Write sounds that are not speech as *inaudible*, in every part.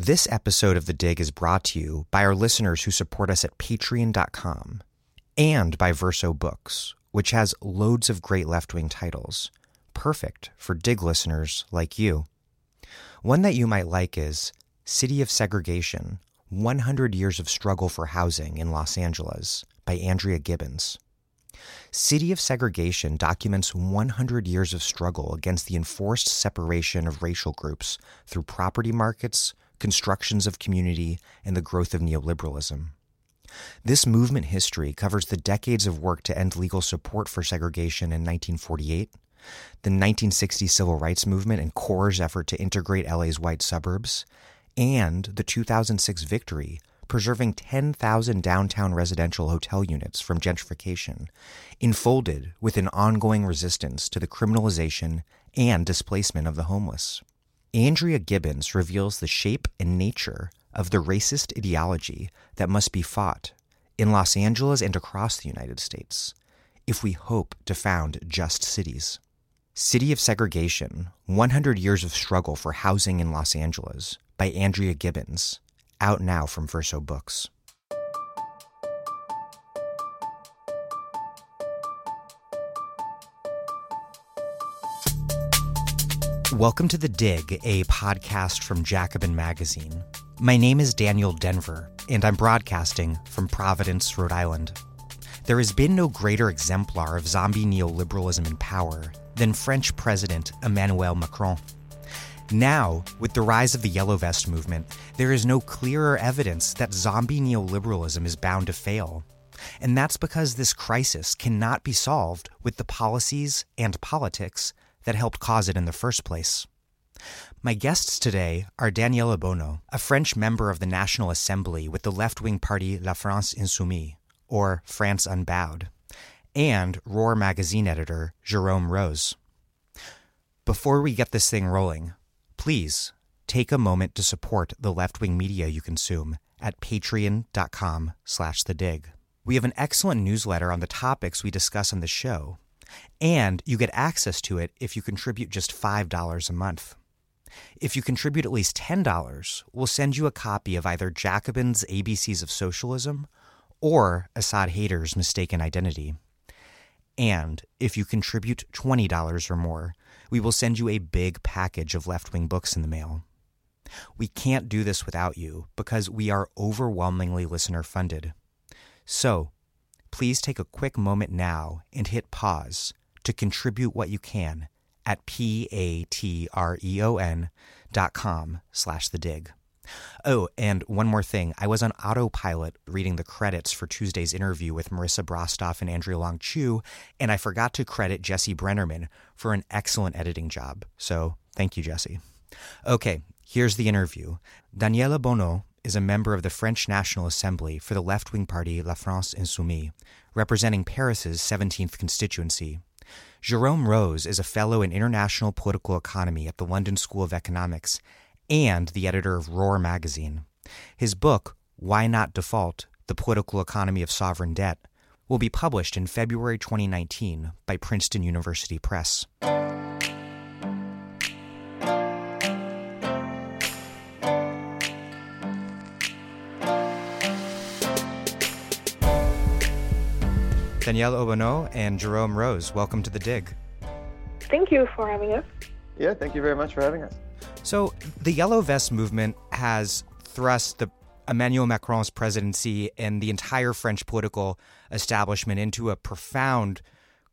This episode of The Dig is brought to you by our listeners who support us at patreon.com and by Verso Books, which has loads of great left wing titles, perfect for Dig listeners like you. One that you might like is City of Segregation 100 Years of Struggle for Housing in Los Angeles by Andrea Gibbons. City of Segregation documents 100 years of struggle against the enforced separation of racial groups through property markets, constructions of community, and the growth of neoliberalism. This movement history covers the decades of work to end legal support for segregation in 1948, the 1960 civil rights movement and CORE's effort to integrate LA's white suburbs, and the 2006 victory preserving 10,000 downtown residential hotel units from gentrification, enfolded within an ongoing resistance to the criminalization and displacement of the homeless. Andrea Gibbons reveals the shape and nature of the racist ideology that must be fought in Los Angeles and across the United States if we hope to found just cities. City of Segregation 100 Years of Struggle for Housing in Los Angeles by Andrea Gibbons, out now from Verso Books. Welcome to The Dig, a podcast from Jacobin Magazine. My name is Daniel Denvir, and I'm broadcasting from Providence, Rhode Island. There has been no greater exemplar of zombie neoliberalism in power than French President Emmanuel Macron. Now, with the rise of the Yellow Vest movement, there is no clearer evidence that zombie neoliberalism is bound to fail. And that's because this crisis cannot be solved with the policies and politics that helped cause it in the first place. My guests today are Danielle Obono, a French member of the National Assembly with the left wing party La France Insoumise, or France Unbowed, and Roar magazine editor Jerome Roos. Before we get this thing rolling, please take a moment to support the left wing media you consume at patreon.com slash the dig. We have an excellent newsletter on the topics we discuss on the show and you get access to it if you contribute just $5 a month. If you contribute at least $10, we'll send you a copy of either Jacobin's ABCs of Socialism or Asad Haider's Mistaken Identity. And if you contribute $20 or more, we will send you a big package of left wing books in the mail. We can't do this without you because we are overwhelmingly listener funded. So please take a quick moment now and hit pause to contribute what you can at p-a-t-r-e-o-n dot com slash the dig. Oh, and one more thing. I was on autopilot reading the credits for Tuesday's interview with Marissa Brostoff and Andrea Long Chu, and I forgot to credit Jesse Brenneman for an excellent editing job. So thank you, Jesse. Okay, here's the interview. Daniela Obono is a member of the French National Assembly for the left wing party La France Insoumise, representing Paris's 17th constituency. Jerome Roos is a fellow in international political economy at the London School of Economics and the editor of Roar magazine. His book, Why Not Default The Political Economy of Sovereign Debt, will be published in February 2019 by Princeton University Press. Danielle Obono and Jerome Roos, welcome to the Dig. Thank you for having us. Yeah, thank you very much for having us. So, the Yellow Vest movement has thrust the Emmanuel Macron's presidency and the entire French political establishment into a profound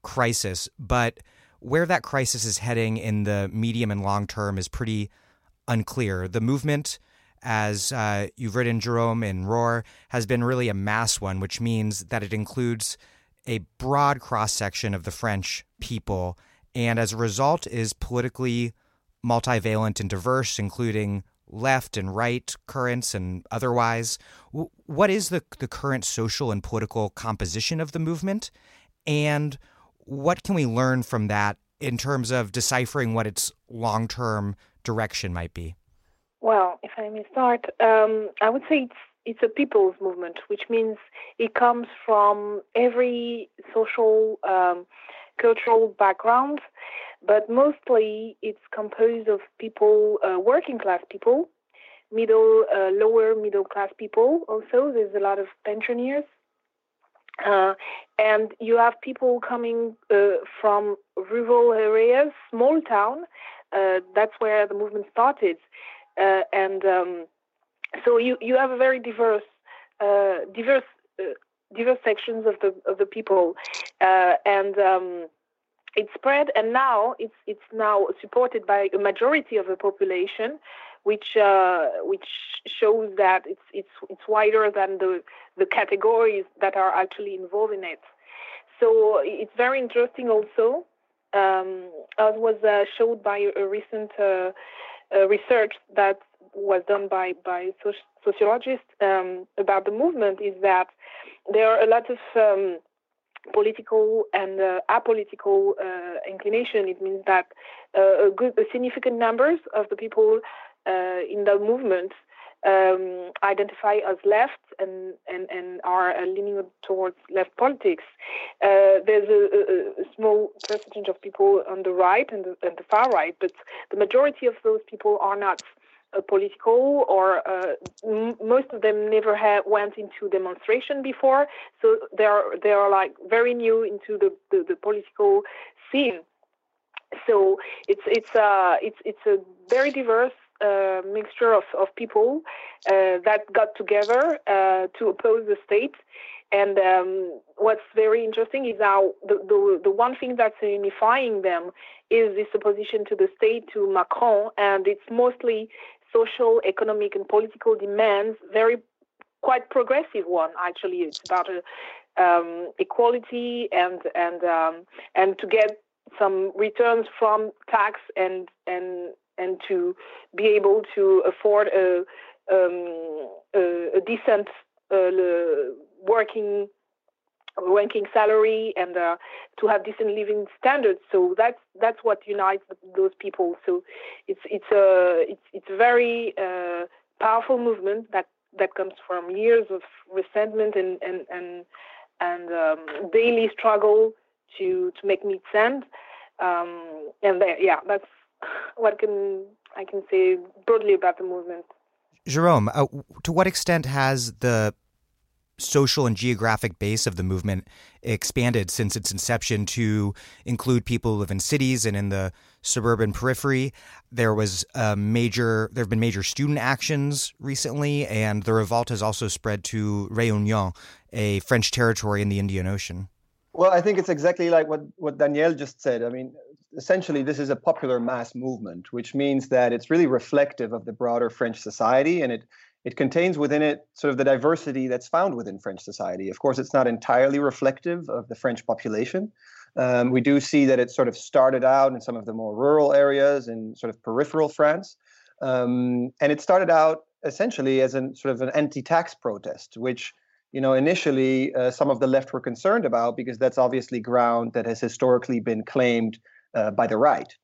crisis. But where that crisis is heading in the medium and long term is pretty unclear. The movement, as uh, you've written, Jerome, in Roar, has been really a mass one, which means that it includes a broad cross section of the French people, and as a result, is politically multivalent and diverse, including left and right currents and otherwise. What is the, the current social and political composition of the movement? And what can we learn from that in terms of deciphering what its long term direction might be? Well, if I may start, um, I would say it's it's a people's movement, which means it comes from every social, um, cultural background, but mostly it's composed of people, uh, working class people, middle, uh, lower middle class people. Also, there's a lot of pensioners, uh, and you have people coming uh, from rural areas, small town. Uh, that's where the movement started, uh, and um, so you you have a very diverse diverse diverse sections of the of the people, and um, it spread, and now it's it's now supported by a majority of the population, which uh, which shows that it's it's it's wider than the the categories that are actually involved in it. So it's very interesting also, um, as was uh, showed by a recent uh, uh research that was done by by sociologists um, about the movement, is that there are a lot of um, political and uh, apolitical uh, inclination. It means that uh, a good, a significant numbers of the people uh, in the movement um, identify as left and, and, and are uh, leaning towards left politics. Uh, there's a, a, small percentage of people on the right and the, and the far right, but the majority of those people are not political or uh, m- most of them never went into demonstration before. So they're they're like very new into the, the, the political scene. So it's it's uh it's it's a very diverse uh, mixture of, of people uh, that got together uh, to oppose the state. And um, what's very interesting is how the, the, the one thing that's unifying them is this opposition to the state, to Macron, and it's mostly social, economic, and political demands, very quite progressive one actually. It's about um, equality and and um, and to get some returns from tax and and and to be able to afford a um, a, a, decent uh, working ranking salary and uh, to have decent living standards. So that's that's what unites those people. So it's it's a it's it's a very uh, powerful movement that that comes from years of resentment and and and and um, daily struggle to to make meat stand. Um, and there, yeah, that's *laughs* what can I can say broadly about the movement. Jerome, uh, to what extent has the social and geographic base of the movement expanded since its inception to include people who live in cities and in the suburban periphery. There was a major there have been major student actions recently and the revolt has also spread to Réunion, a French territory in the Indian Ocean. Well, I think it's exactly like what, what Danielle just said. I mean, essentially, this is a popular mass movement, which means that it's really reflective of the broader French society and it it contains within it sort of the diversity that's found within French society. Of course, it's not entirely reflective of the French population. Um, we do see that it sort of started out in some of the more rural areas in sort of peripheral France. Um, and it started out essentially as a sort of an anti-tax protest, which you know initially uh, some of the left were concerned about because that's obviously ground that has historically been claimed uh, by the right.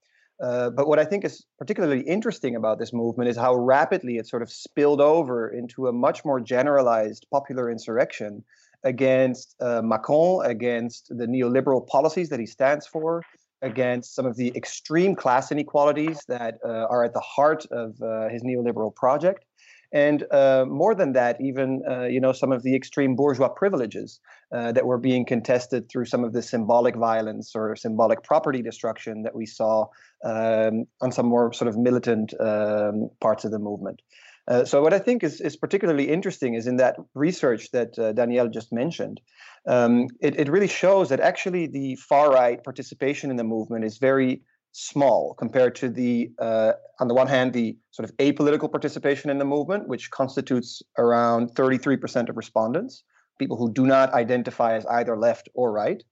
Uh, but what I think is particularly interesting about this movement is how rapidly it sort of spilled over into a much more generalized popular insurrection against uh, Macron, against the neoliberal policies that he stands for, against some of the extreme class inequalities that uh, are at the heart of uh, his neoliberal project. And uh, more than that, even uh, you know some of the extreme bourgeois privileges uh, that were being contested through some of the symbolic violence or symbolic property destruction that we saw um, on some more sort of militant um, parts of the movement. Uh, so what I think is, is particularly interesting is in that research that uh, Danielle just mentioned, um, it, it really shows that actually the far right participation in the movement is very small compared to the, uh, on the one hand, the sort of apolitical participation in the movement, which constitutes around 33% of respondents, people who do not identify as either left or right,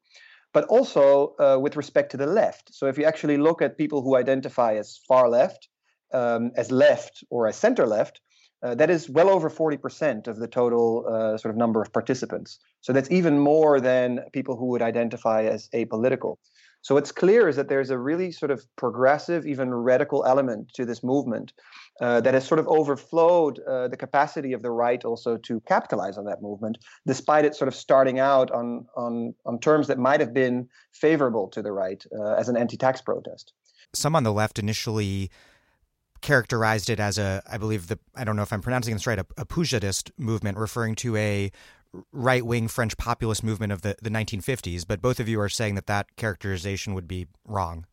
but also uh, with respect to the left. So if you actually look at people who identify as far left, um, as left, or as center left, uh, that is well over 40% of the total uh, sort of number of participants. So that's even more than people who would identify as apolitical. So what's clear is that there's a really sort of progressive, even radical element to this movement uh, that has sort of overflowed uh, the capacity of the right also to capitalize on that movement, despite it sort of starting out on on on terms that might have been favorable to the right uh, as an anti-tax protest. Some on the left initially characterized it as a, I believe the, I don't know if I'm pronouncing this right, a, a Poujadist movement, referring to a right wing French populist movement of the, the 1950s. But both of you are saying that that characterization would be wrong.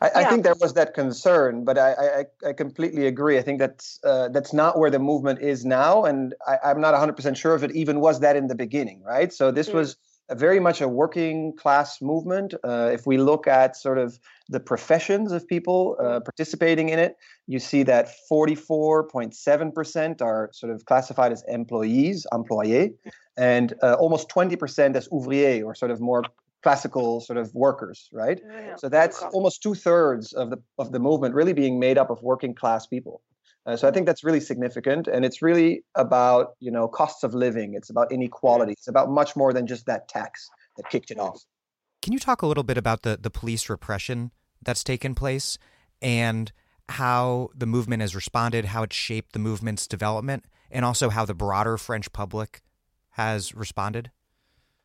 I, yeah. I think there was that concern, but I, I, I completely agree. I think that's uh, that's not where the movement is now, and I, am not 100% sure if it even was that in the beginning, right? So this mm. was very much a working class movement. Uh, if we look at sort of the professions of people uh, mm. participating in it, you see that 44.7% are sort of classified as employees, employés, mm. and uh, almost 20% as ouvriers, or sort of more classical sort of workers, right? Yeah, so that's almost two thirds of the of the movement really being made up of working class people. Uh, so I think that's really significant, and it's really about you know costs of living. It's about inequality. It's about much more than just that tax that kicked it off. Can you talk a little bit about the the police repression that's taken place and how the movement has responded, how it shaped the movement's development, and also how the broader French public has responded?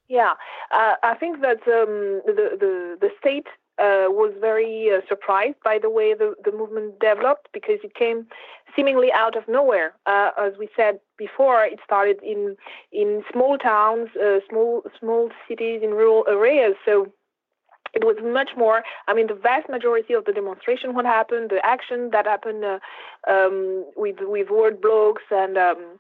Yeah, uh, I think that um, the, the the state uh, was very uh, surprised by the way the, the movement developed because it came seemingly out of nowhere. Uh, as we said before, it started in in small towns, uh, small small cities in rural areas. So it was much more. I mean, the vast majority of the demonstration, what happened, the action that happened uh, um, with with word blogs and um,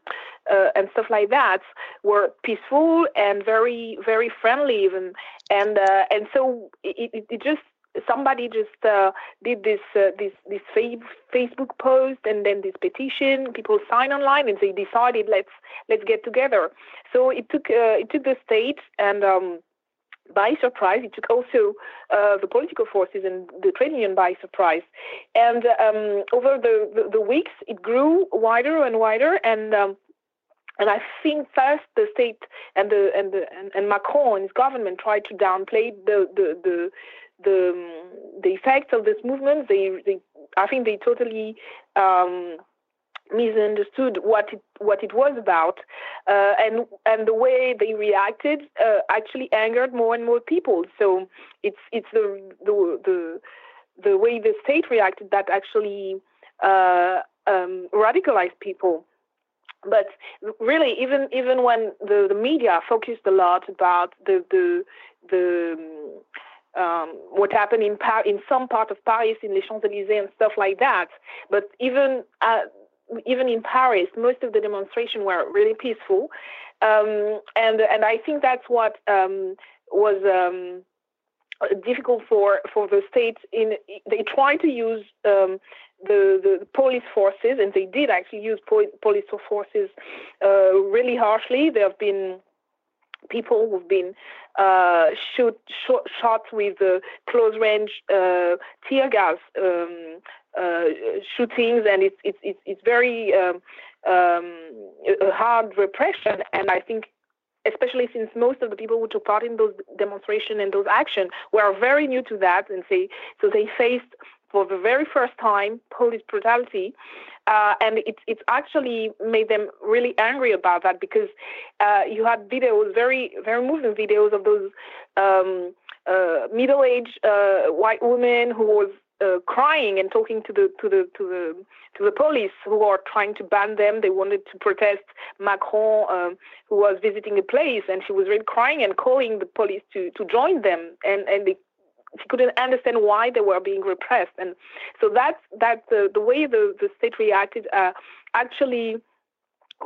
uh, and stuff like that, were peaceful and very very friendly even. And uh, and so it, it, it, just somebody just uh, did this uh, this this Facebook post and then this petition. People signed online and they decided let's let's get together. So it took uh, it took the state and. Um, by surprise. It took also uh, the political forces and the trade union by surprise. And um, over the, the, the, weeks, it grew wider and wider. And um, and I think first the state and the and the and, and Macron and his government tried to downplay the the the the, the effects of this movement. They they I think they totally um, misunderstood what it what it was about, uh, and and the way they reacted uh, actually angered more and more people. So it's it's the the the, the way the state reacted that actually uh, um, radicalized people. But really, even even when the, the media focused a lot about the the the um, what happened in Par- in some part of Paris, in les Champs Elysees and stuff like that. But even uh, even in Paris, most of the demonstrations were really peaceful, um, and and I think that's what um, was um, difficult for for the state. In they tried to use um, the, the police forces, and they did actually use police forces uh, really harshly. There have been people who've been uh, shoot, shot, shot with uh, close range uh, tear gas um, uh, shootings, and it's it's it's, it's very um, um, hard repression. And I think, especially since most of the people who took part in those demonstrations and those actions were very new to that, and say so they faced for the very first time police brutality. Uh, and it's it's actually made them really angry about that because uh, you had videos, very very moving videos of those um, uh, middle-aged uh, white women who was uh, crying and talking to the to the to the to the police who are trying to ban them. They wanted to protest Macron, um, who was visiting a place, and she was really crying and calling the police to to join them. And and they, she couldn't understand why they were being repressed. And so that's that the the way the the state reacted uh, actually.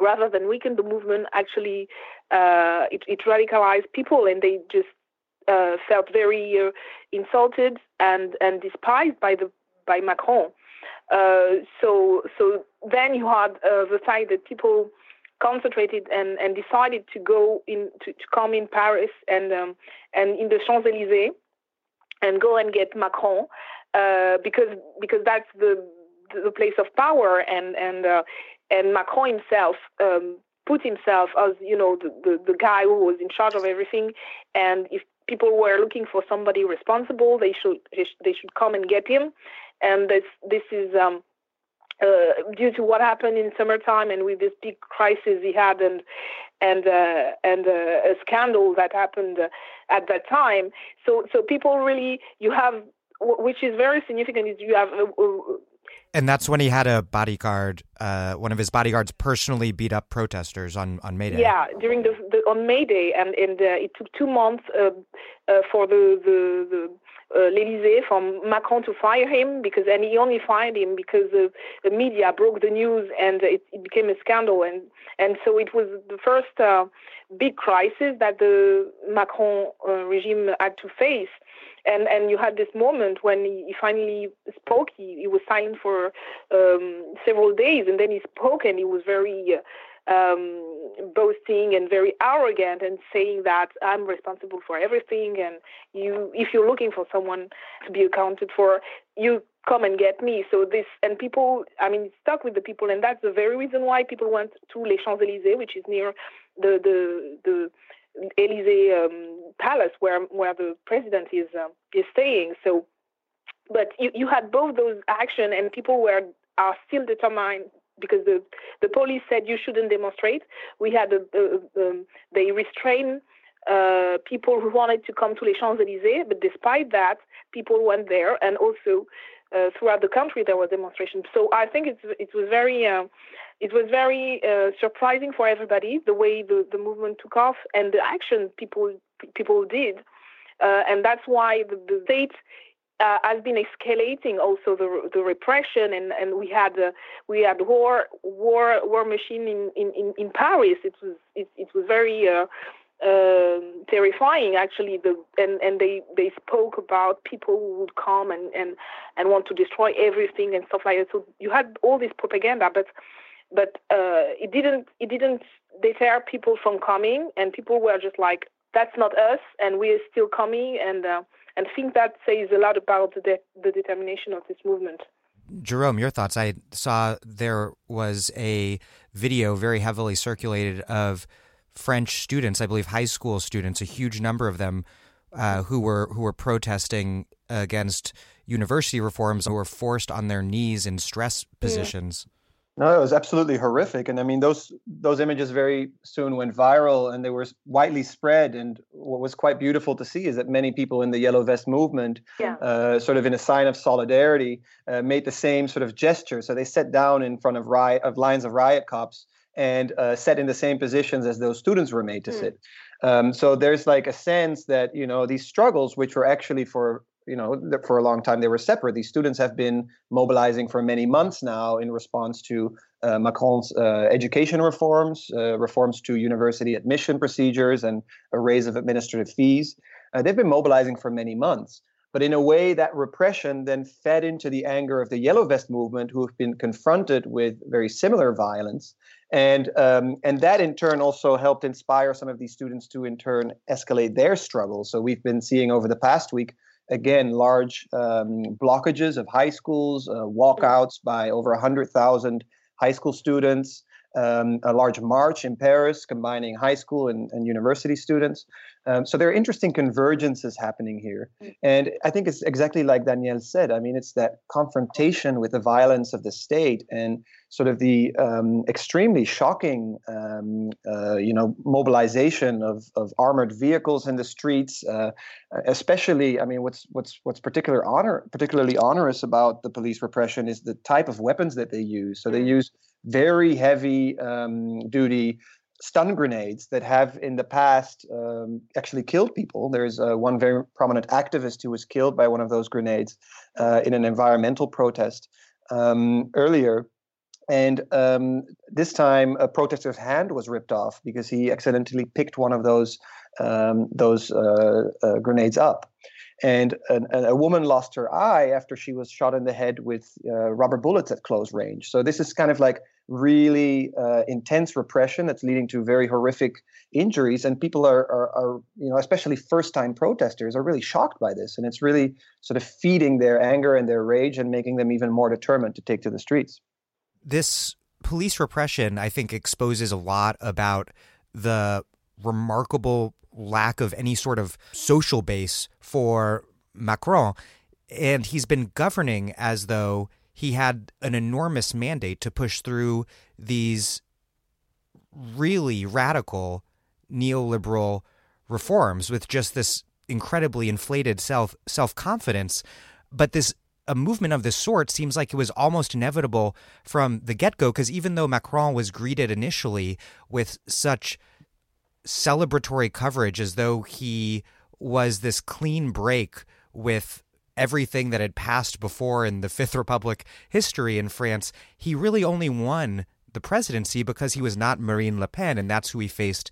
Rather than weaken the movement, actually, uh, it, it radicalized people, and they just uh, felt very uh, insulted and, and despised by the by Macron. Uh, so so then you had uh, the fact that people concentrated and, and decided to go in to, to come in Paris and um, and in the Champs Elysees and go and get Macron uh, because because that's the the place of power and and uh, and Macron himself um, put himself as you know the, the, the guy who was in charge of everything and if people were looking for somebody responsible. They should they should come and get him, and this this is um, uh, due to what happened in summertime and with this big crisis he had and and uh, and uh, a scandal that happened at that time. So so people really you have which is very significant is you have. And that's when he had a bodyguard, uh, one of his bodyguards personally beat up protesters on, on May Day. Yeah, during the, the on May Day, and, and uh, it took two months uh, uh for the the, the uh, l'Elysée from Macron to fire him because and he only fired him because the, the media broke the news and it, it, became a scandal. And and so it was the first uh, big crisis that the Macron uh, regime had to face. And and you had this moment when he, he finally spoke. He, he was silent for um, several days and then he spoke and he was very uh, um, boasting and very arrogant and saying that I'm responsible for everything and you if you're looking for someone to be accounted for you come and get me. So this and people I mean stuck with the people and that's the very reason why people went to Les Champs-Élysées which is near the the the Elysee um, palace where where the president is uh, is staying. So but you, you had both those action and people were are still determined because the the police said you shouldn't demonstrate. We had a, a, um, they restrained uh, people who wanted to come to les Champs Elysees, but despite that, people went there, and also uh, throughout the country there was demonstrations. So I think it's it was very uh, it was very uh, surprising for everybody the way the, the movement took off and the action people people did, uh, and that's why the, the state uh, has been escalating also the the repression and and we had uh, we had war war war machine in in in Paris. It was it, it was very uh, uh, terrifying actually. The and and they they spoke about people who would come and and and want to destroy everything and stuff like that. So you had all this propaganda but but uh, it didn't it didn't deter people from coming and people were just like that's not us and we're still coming and uh, and I think that says a lot about the, de- the determination of this movement. Jerome, your thoughts? I saw there was a video very heavily circulated of French students, I believe high school students, a huge number of them, uh, who were who were protesting against university reforms and were forced on their knees in stress positions. No, it was absolutely horrific, and I mean those those images very soon went viral, and they were widely spread. And what was quite beautiful to see is that many people in the Yellow Vest movement, yeah. uh, sort of in a sign of solidarity, uh, made the same sort of gesture. So they sat down in front of riot of lines of riot cops and uh, sat in the same positions as those students were made to mm. sit. Um, so there's like a sense that you know these struggles, which were actually for you know, for a long time they were separate. These students have been mobilizing for many months now in response to uh, Macron's uh, education reforms, uh, reforms to university admission procedures, and a raise of administrative fees. Uh, they've been mobilizing for many months. But in a way, that repression then fed into the anger of the Yellow Vest movement, who have been confronted with very similar violence. And, um, and that in turn also helped inspire some of these students to in turn escalate their struggles. So we've been seeing over the past week again large um, blockages of high schools, uh, walkouts by over 100,000 high school students, um, a large march in Paris combining high school and, and university students. Um, so there are interesting convergences happening here. Mm. And I think it's exactly like Danielle said. I mean, it's that confrontation with the violence of the state and sort of the um, extremely shocking, um, uh, you know, mobilization of, of armored vehicles in the streets. Uh, especially, I mean, what's what's what's particular honor, particularly onerous about the police repression is the type of weapons that they use. So they mm. use very heavy um, duty stun grenades that have in the past um, actually killed people. There's uh, one very prominent activist who was killed by one of those grenades uh, in an environmental protest um, earlier. And um, this time, a protester's hand was ripped off because he accidentally picked one of those um, those uh, uh, grenades up. And a, a, woman lost her eye after she was shot in the head with uh, rubber bullets at close range. So this is kind of like really uh, intense repression that's leading to very horrific injuries. And people are, are, are you know especially first time protesters are really shocked by this. And it's really sort of feeding their anger and their rage and making them even more determined to take to the streets. This police repression i think exposes a lot about the remarkable lack of any sort of social base for macron. And he's been governing as though he had an enormous mandate to push through these really radical neoliberal reforms with just this incredibly inflated self self confidence. But this a movement of this sort seems like it was almost inevitable from the get go, because even though Macron was greeted initially with such celebratory coverage as though he was this clean break with everything that had passed before in the Fifth Republic history in France, he really only won the presidency because he was not Marine Le Pen, and that's who he faced.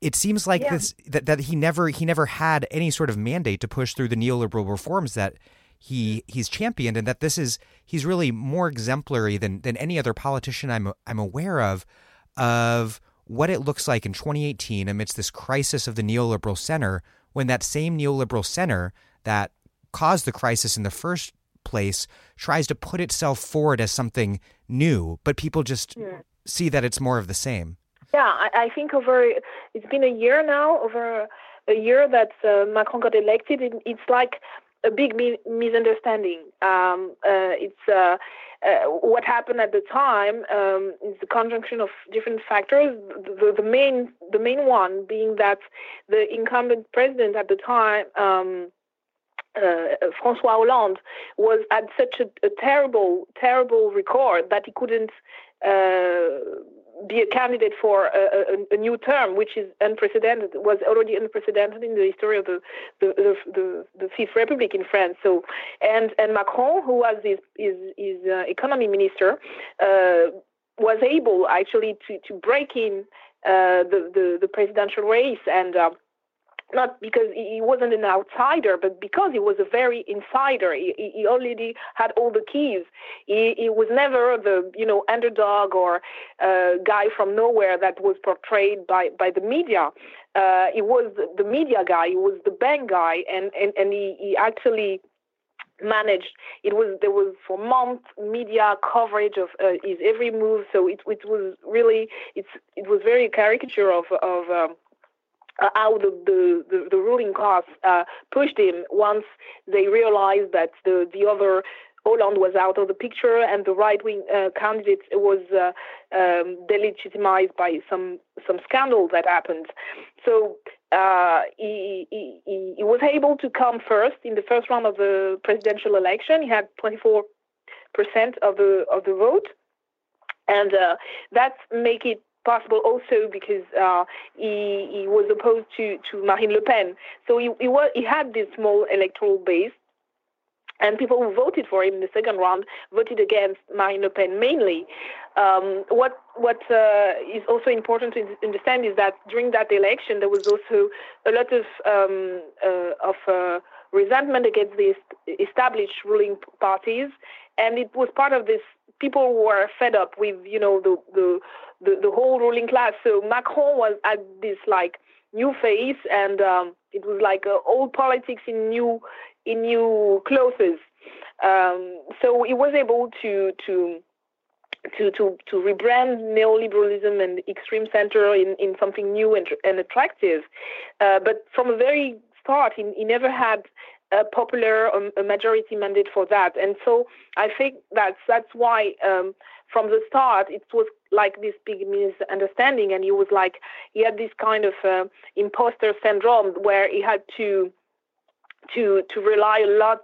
It seems like yeah. this that, that he never he never had any sort of mandate to push through the neoliberal reforms that he he's championed, and that this is he's really more exemplary than than any other politician I'm I'm aware of of what it looks like in 2018 amidst this crisis of the neoliberal center when that same neoliberal center that caused the crisis in the first place tries to put itself forward as something new, but people just yeah. see that it's more of the same. Yeah, I, I, think over it's been a year now, over a year that uh, Macron got elected. It, it's like a big mi- misunderstanding. Um, uh, it's uh, uh, what happened at the time um, is the conjunction of different factors. The, the, main the main one being that the incumbent president at the time. Um, uh, François Hollande was such a, a, terrible, terrible record that he couldn't uh, be a candidate for a, a, a, new term, which is unprecedented, was already unprecedented in the history of the the, the, the, the Fifth Republic in France. So, and and Macron, who was his his, his uh, economy minister, uh, was able actually to to break in uh, the, the the presidential race and. Not because he wasn't an outsider, but because he was a very insider. He, he already had all the keys. He, he, was never the you know underdog or uh, guy from nowhere that was portrayed by by the media. Uh, he was the media guy. He was the bank guy, and and and he, he actually managed it was there was for months media coverage of uh, his every move so it, it was really it's it was very caricature of of um, uh, how the, the, the, the, ruling class uh, pushed him once they realized that the, the other Hollande was out of the picture and the right wing uh, candidate was uh, um, delegitimized by some some scandal that happened. So uh, he, he, he, was able to come first in the first round of the presidential election. He had 24% of the of the vote, and uh, that make it possible also because uh, he, he was opposed to, to Marine Le Pen. So he, he, was, he had this small electoral base. And people who voted for him in the second round voted against Marine Le Pen mainly. Um, what what uh, is also important to understand is that during that election there was also a lot of um, uh, of uh, resentment against the established ruling parties, and it was part of this. People were fed up with you know the the the, the whole ruling class. So Macron was at this like new face, and um, it was like uh, old politics in new in new clothes. Um, so he was able to to to to to rebrand neoliberalism and extreme center in, in something new and, and attractive. Uh, but from a very start, he, he never had a popular um, a majority mandate for that, and so I think that's that's why um, from the start it was like this big misunderstanding, and he was like he had this kind of uh, imposter syndrome where he had to to to rely a lot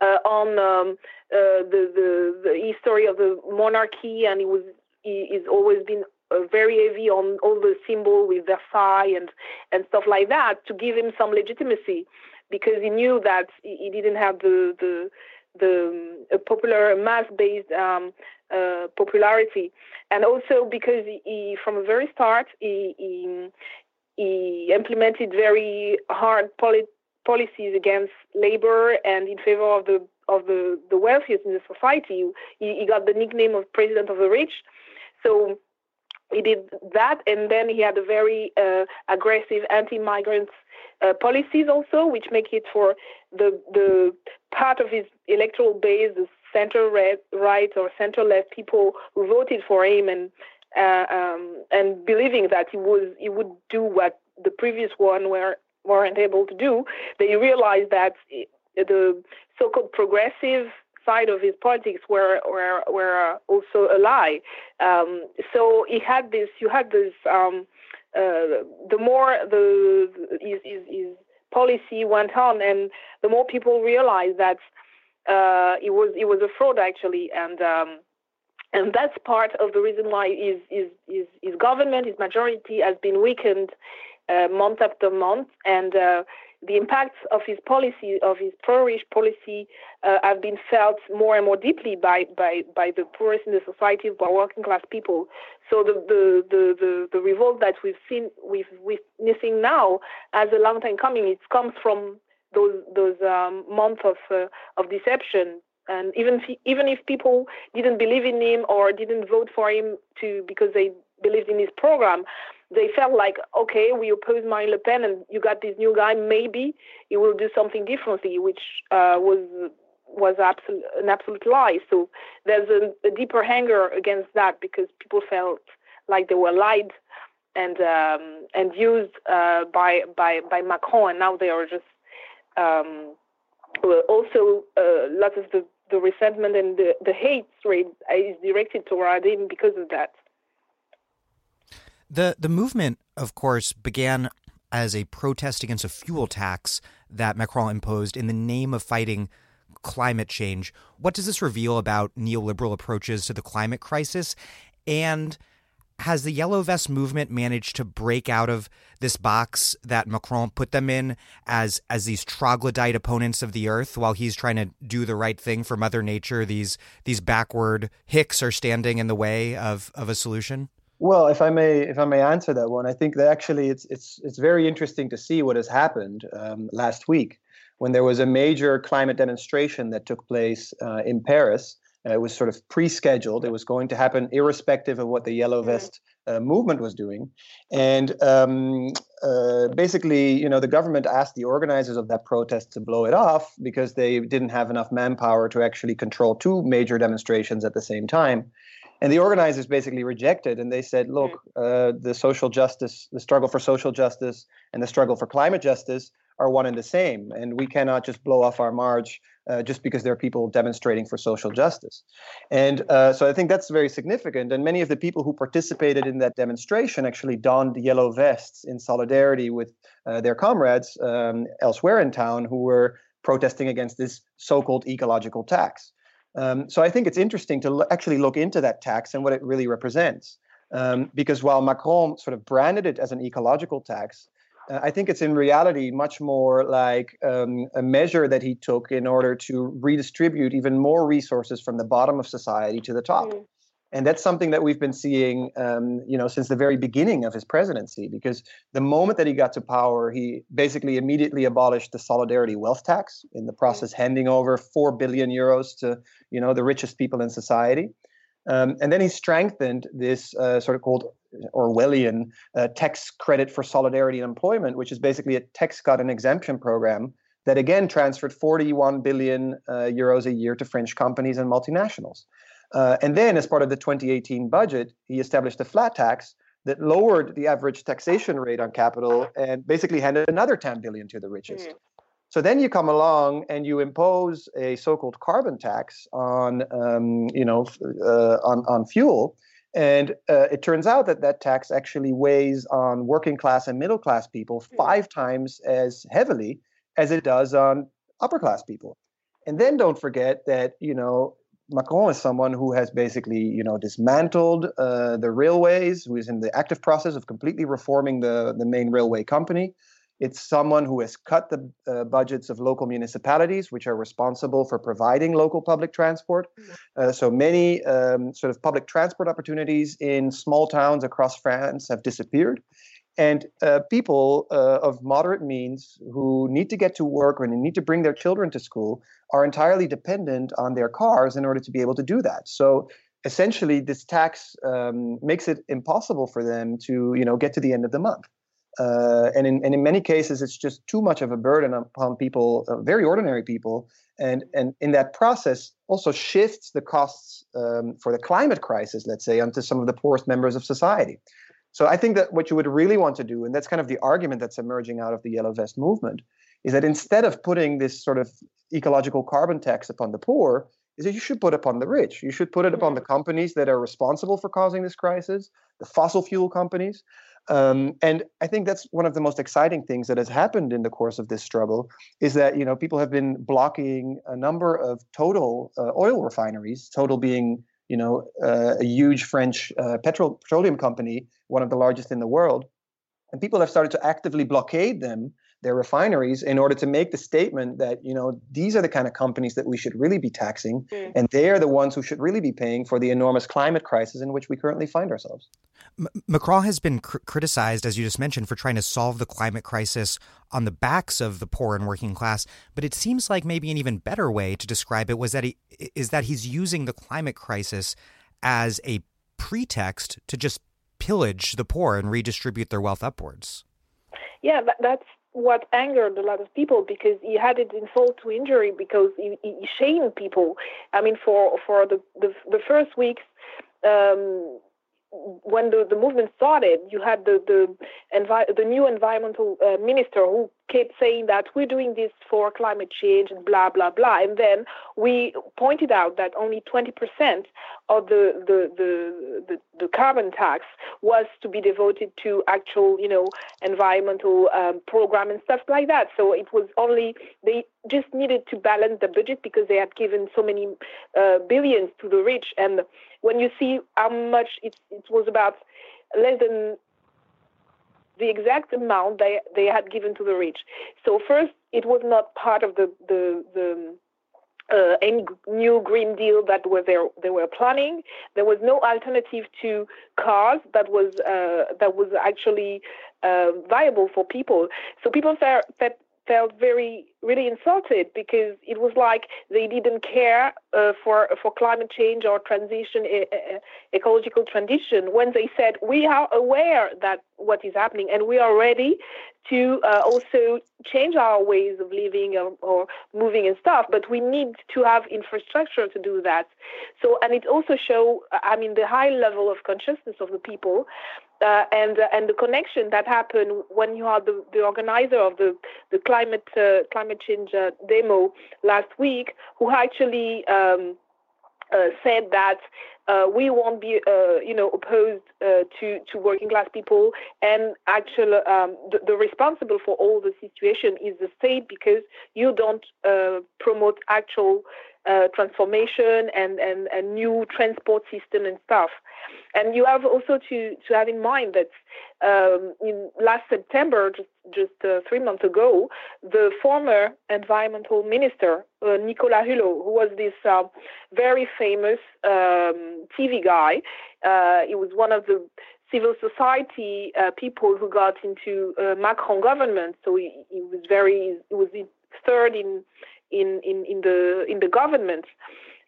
uh, on um, uh, the, the the history of the monarchy, and he was he, he's always been uh, very heavy on all the symbol with Versailles and and stuff like that to give him some legitimacy, because he knew that he, didn't have the the the um, popular mass-based um, uh, popularity, and also because he, from the very start, he, he, he implemented very hard polit- policies against labor and in favor of the of the, the wealthiest in the society. He, he got the nickname of president of the rich. So he did that, and then he had a very uh, aggressive anti-migrant uh, policies also, which make it for the the part of his electoral base, the center right or center left people who voted for him and uh, um, and believing that he was he would do what the previous one were weren't able to do, they realized that the so-called progressive side of his politics were were were also a lie. Um, so he had this. You had this. Um, uh, the more the his, his, his policy went on, and the more people realized that uh, it was it was a fraud actually, and um, and that's part of the reason why his his his, his government, his majority, has been weakened uh, month after month, and uh, the impacts of his policy, of his pro-rich policy, uh, have been felt more and more deeply by, by, by the poorest in the society, by working class people. So the, the, the, the, the revolt that we've seen, we've witnessing now, as a long time coming, it comes from those those um, months of uh, of deception. And even if, even if people didn't believe in him or didn't vote for him to because they believed in his program, they felt like, okay, we oppose Marine Le Pen, and you got this new guy. Maybe he will do something differently, which uh, was was absolute, an absolute lie. So there's a, a, deeper anger against that because people felt like they were lied and um, and used uh, by by by Macron, and now they are just um, also uh, lots of the, the resentment and the, the hate is directed toward him because of that. The the movement, of course, began as a protest against a fuel tax that Macron imposed in the name of fighting climate change. What does this reveal about neoliberal approaches to the climate crisis? And has the Yellow Vest movement managed to break out of this box that Macron put them in as as these troglodyte opponents of the earth while he's trying to do the right thing for Mother Nature? These these backward hicks are standing in the way of, of a solution? Well, if I may, if I may answer that one, I think that actually it's it's it's very interesting to see what has happened um, last week when there was a major climate demonstration that took place uh, in Paris. Uh, it was sort of pre-scheduled. It was going to happen irrespective of what the Yellow mm-hmm. Vest uh, movement was doing, and um, uh, basically, you know, the government asked the organizers of that protest to blow it off because they didn't have enough manpower to actually control two major demonstrations at the same time. And the organizers basically rejected, and they said, "Look, mm. uh, the social justice, the struggle for social justice, and the struggle for climate justice are one and the same, and we cannot just blow off our march uh, just because there are people demonstrating for social justice." And uh, so I think that's very significant. And many of the people who participated in that demonstration actually donned yellow vests in solidarity with uh, their comrades um, elsewhere in town who were protesting against this so-called ecological tax. Um, so I think it's interesting to l- actually look into that tax and what it really represents. Um, because while Macron sort of branded it as an ecological tax, uh, I think it's in reality much more like um, a measure that he took in order to redistribute even more resources from the bottom of society to the top. Mm and that's something that we've been seeing, um, you know, since the very beginning of his presidency. Because the moment that he got to power, he basically immediately abolished the solidarity wealth tax, in the process handing over four billion euros to, you know, the richest people in society. Um, and then he strengthened this uh, sort of called Orwellian uh, tax credit for solidarity and employment, which is basically a tax cut and exemption program that again transferred 41 billion uh, euros a year to French companies and multinationals. Uh, and then, as part of the 2018 budget, he established a flat tax that lowered the average taxation rate on capital and basically handed another 10 billion to the richest. Mm-hmm. So then you come along and you impose a so-called carbon tax on, um, you know, uh, on on fuel, and uh, it turns out that that tax actually weighs on working class and middle class people hmm. five times as heavily as it does on upper class people. And then don't forget that you know Macron is someone who has basically, you know, dismantled uh, the railways, who is in the active process of completely reforming the, the main railway company. It's someone who has cut the uh, budgets of local municipalities, which are responsible for providing local public transport. Mm-hmm. Uh, so many um, sort of public transport opportunities in small towns across France have disappeared. And uh, people uh, of moderate means who need to get to work or need to bring their children to school are entirely dependent on their cars in order to be able to do that. So essentially, this tax um, makes it impossible for them to, you know, get to the end of the month. Uh, and in and in many cases, it's just too much of a burden upon people, uh, very ordinary people, and and in that process also shifts the costs um, for the climate crisis, let's say, onto some of the poorest members of society. So I think that what you would really want to do, and that's kind of the argument that's emerging out of the Yellow Vest movement, is that instead of putting this sort of ecological carbon tax upon the poor, is that you should put upon the rich. You should put it upon the mm-hmm. companies that are responsible for causing this crisis, the fossil fuel companies. Um, and I think that's one of the most exciting things that has happened in the course of this struggle is that you know people have been blocking a number of total uh, oil refineries, total being you know uh, a huge French uh, petrol petroleum company, one of the largest in the world, and people have started to actively blockade them their refineries in order to make the statement that you know these are the kind of companies that we should really be taxing mm. and they are the ones who should really be paying for the enormous climate crisis in which we currently find ourselves M- macron has been cr- criticized as you just mentioned for trying to solve the climate crisis on the backs of the poor and working class but it seems like maybe an even better way to describe it was that he is that he's using the climate crisis as a pretext to just pillage the poor and redistribute their wealth upwards yeah, that's what angered a lot of people because he had it insult to injury because he, he shamed people. I mean, for for the the, the first weeks. Um, when the, the movement started, you had the the, envi- the new environmental uh, minister who kept saying that we're doing this for climate change and blah blah blah, and then we pointed out that only 20% of the the, the the, the carbon tax was to be devoted to actual you know environmental um, program and stuff like that. So it was only they just needed to balance the budget because they had given so many uh, billions to the rich and when you see how much it, it was about less than the exact amount they they had given to the rich. So first, it was not part of the the, the uh, any new Green Deal that were there they were planning. There was no alternative to cars that was uh, that was actually uh, viable for people. So people felt, felt very really insulted because it was like they didn't care uh, for for climate change or transition uh, ecological transition when they said we are aware that what is happening and we are ready to uh, also change our ways of living or, or, moving and stuff but we need to have infrastructure to do that. So and it also show i mean the high level of consciousness of the people uh, and uh, and the connection that happened when you are the, the organizer of the the climate uh, climate change uh, demo last week, who actually um, uh, said that uh, we won't be, uh, you know, opposed uh, to to working class people, and actually um, the, the, responsible for all the situation is the state because you don't uh, promote actual uh, transformation and, and and new transport system and stuff. And you have also to to have in mind that um, in last September, just just uh, three months ago, the former environmental minister Nicolas Hulot, who was this uh, very famous um, TV guy, uh, he was one of the civil society uh, people who got into uh, Macron government. So he, he was very he was third in in in, in the in the government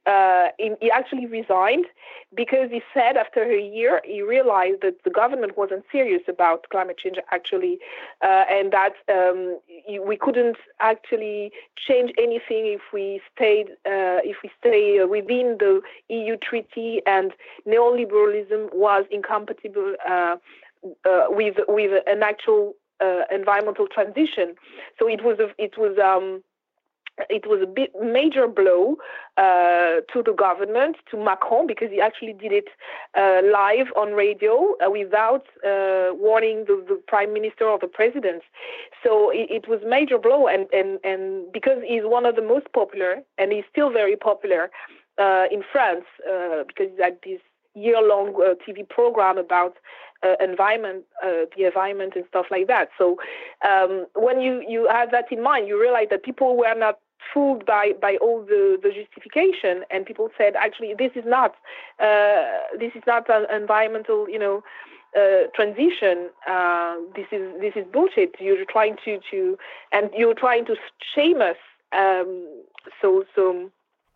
uh, he actually resigned because he said after a year he realized that the government wasn't serious about climate change actually, uh, and that um, we couldn't actually change anything if we stayed uh, if we stay within the EU treaty, and neoliberalism was incompatible uh, uh, with with an actual uh, environmental transition. So it was a, it was. Um, it was a big, major blow uh, to the government, to Macron, because he actually did it uh, live on radio uh, without uh, warning the, the, prime minister or the president. So it, it, was major blow, and, and, and because he's one of the most popular, and he's still very popular uh, in France, uh, because he's had this year-long TV program about uh, environment, uh, the environment and stuff like that. So um, when you, you have that in mind, you realize that people were not fooled by by all the the justification. And people said actually this is not uh, this is not an environmental you know uh, transition. Uh, this is this is bullshit. You're trying to to and you're trying to shame us. Um, so so.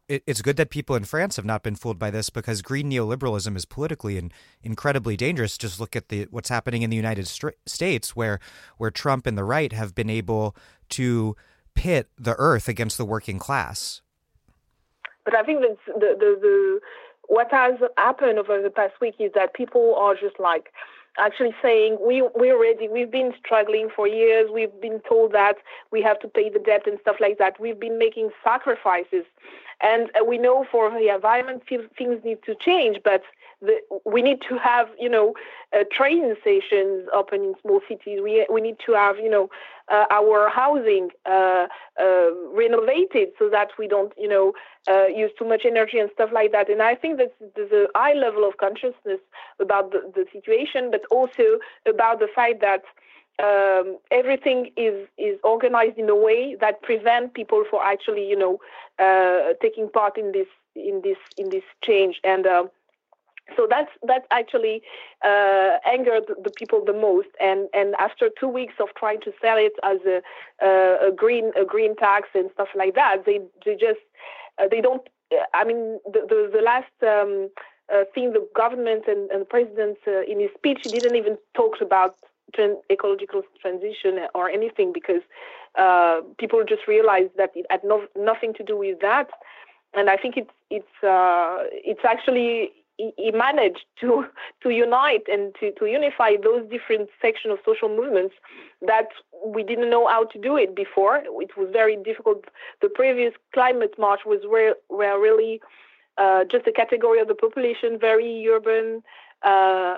It's good that people in France have not been fooled by this because green neoliberalism is politically and incredibly dangerous. Just look at the what's happening in the United States, where where Trump and the right have been able to pit the earth against the working class. But I think that the, the, the what has happened over the past week is that people are just like actually saying we we're ready. We've been struggling for years. We've been told that we have to pay the debt and stuff like that. We've been making sacrifices, and uh, we know for the environment things need to change, but the, we need to have you know uh, train stations open in small cities. We we need to have you know uh, our housing uh, uh renovated so that we don't you know uh, use too much energy and stuff like that. And I think that there's a high level of consciousness about the, the situation, but also about the fact that. Um, everything is is organized in a way that prevent people from actually you know uh, taking part in this in this in this change and so that's that actually uh, angered the people the most. And and after two weeks of trying to sell it as a, uh, a green a green tax and stuff like that they they just uh, they don't i mean the the, the last um, uh, thing the government and, and the president uh, in his speech he didn't even talk about ecological transition or anything because uh, people just realized that it had no, nothing to do with that. And i think it's it's it's actually he managed to to unite and to, to unify those different sections of social movements that we didn't know how to do it before. It was very difficult. The previous climate march was where where really uh, just a category of the population, very urban, uh,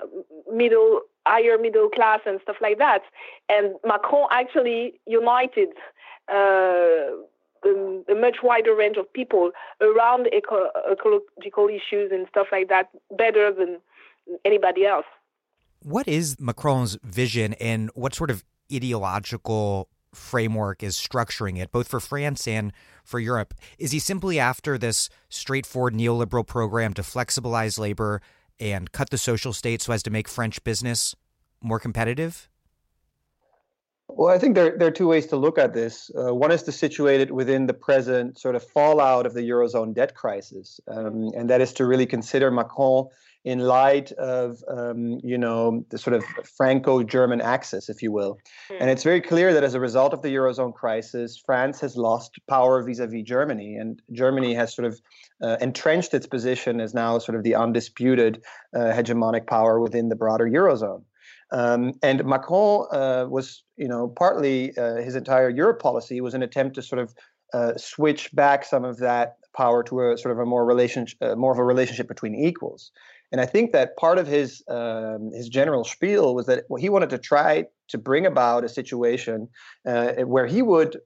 middle, higher middle class, and stuff like that. And Macron actually united. Uh, a much wider range of people around eco- ecological issues and stuff like that better than anybody else. What is Macron's vision and what sort of ideological framework is structuring it, both for France and for Europe? Is he simply after this straightforward neoliberal program to flexibilize labor and cut the social state so as to make French business more competitive? Well, I think there, there are two ways to look at this. Uh, one is to situate it within the present sort of fallout of the Eurozone debt crisis, um, and that is to really consider Macron in light of, um, you know, the sort of Franco-German axis, if you will. Mm. And it's very clear that as a result of the Eurozone crisis, France has lost power vis-a-vis Germany, and Germany has sort of uh, entrenched its position as now sort of the undisputed uh, hegemonic power within the broader Eurozone. Um, and Macron uh, was, you know, partly uh, his entire Europe policy was an attempt to sort of uh, switch back some of that power to a sort of a more relationship, uh, more of a relationship between equals. And I think that part of his um, his general spiel was that well, he wanted to try to bring about a situation uh, where he would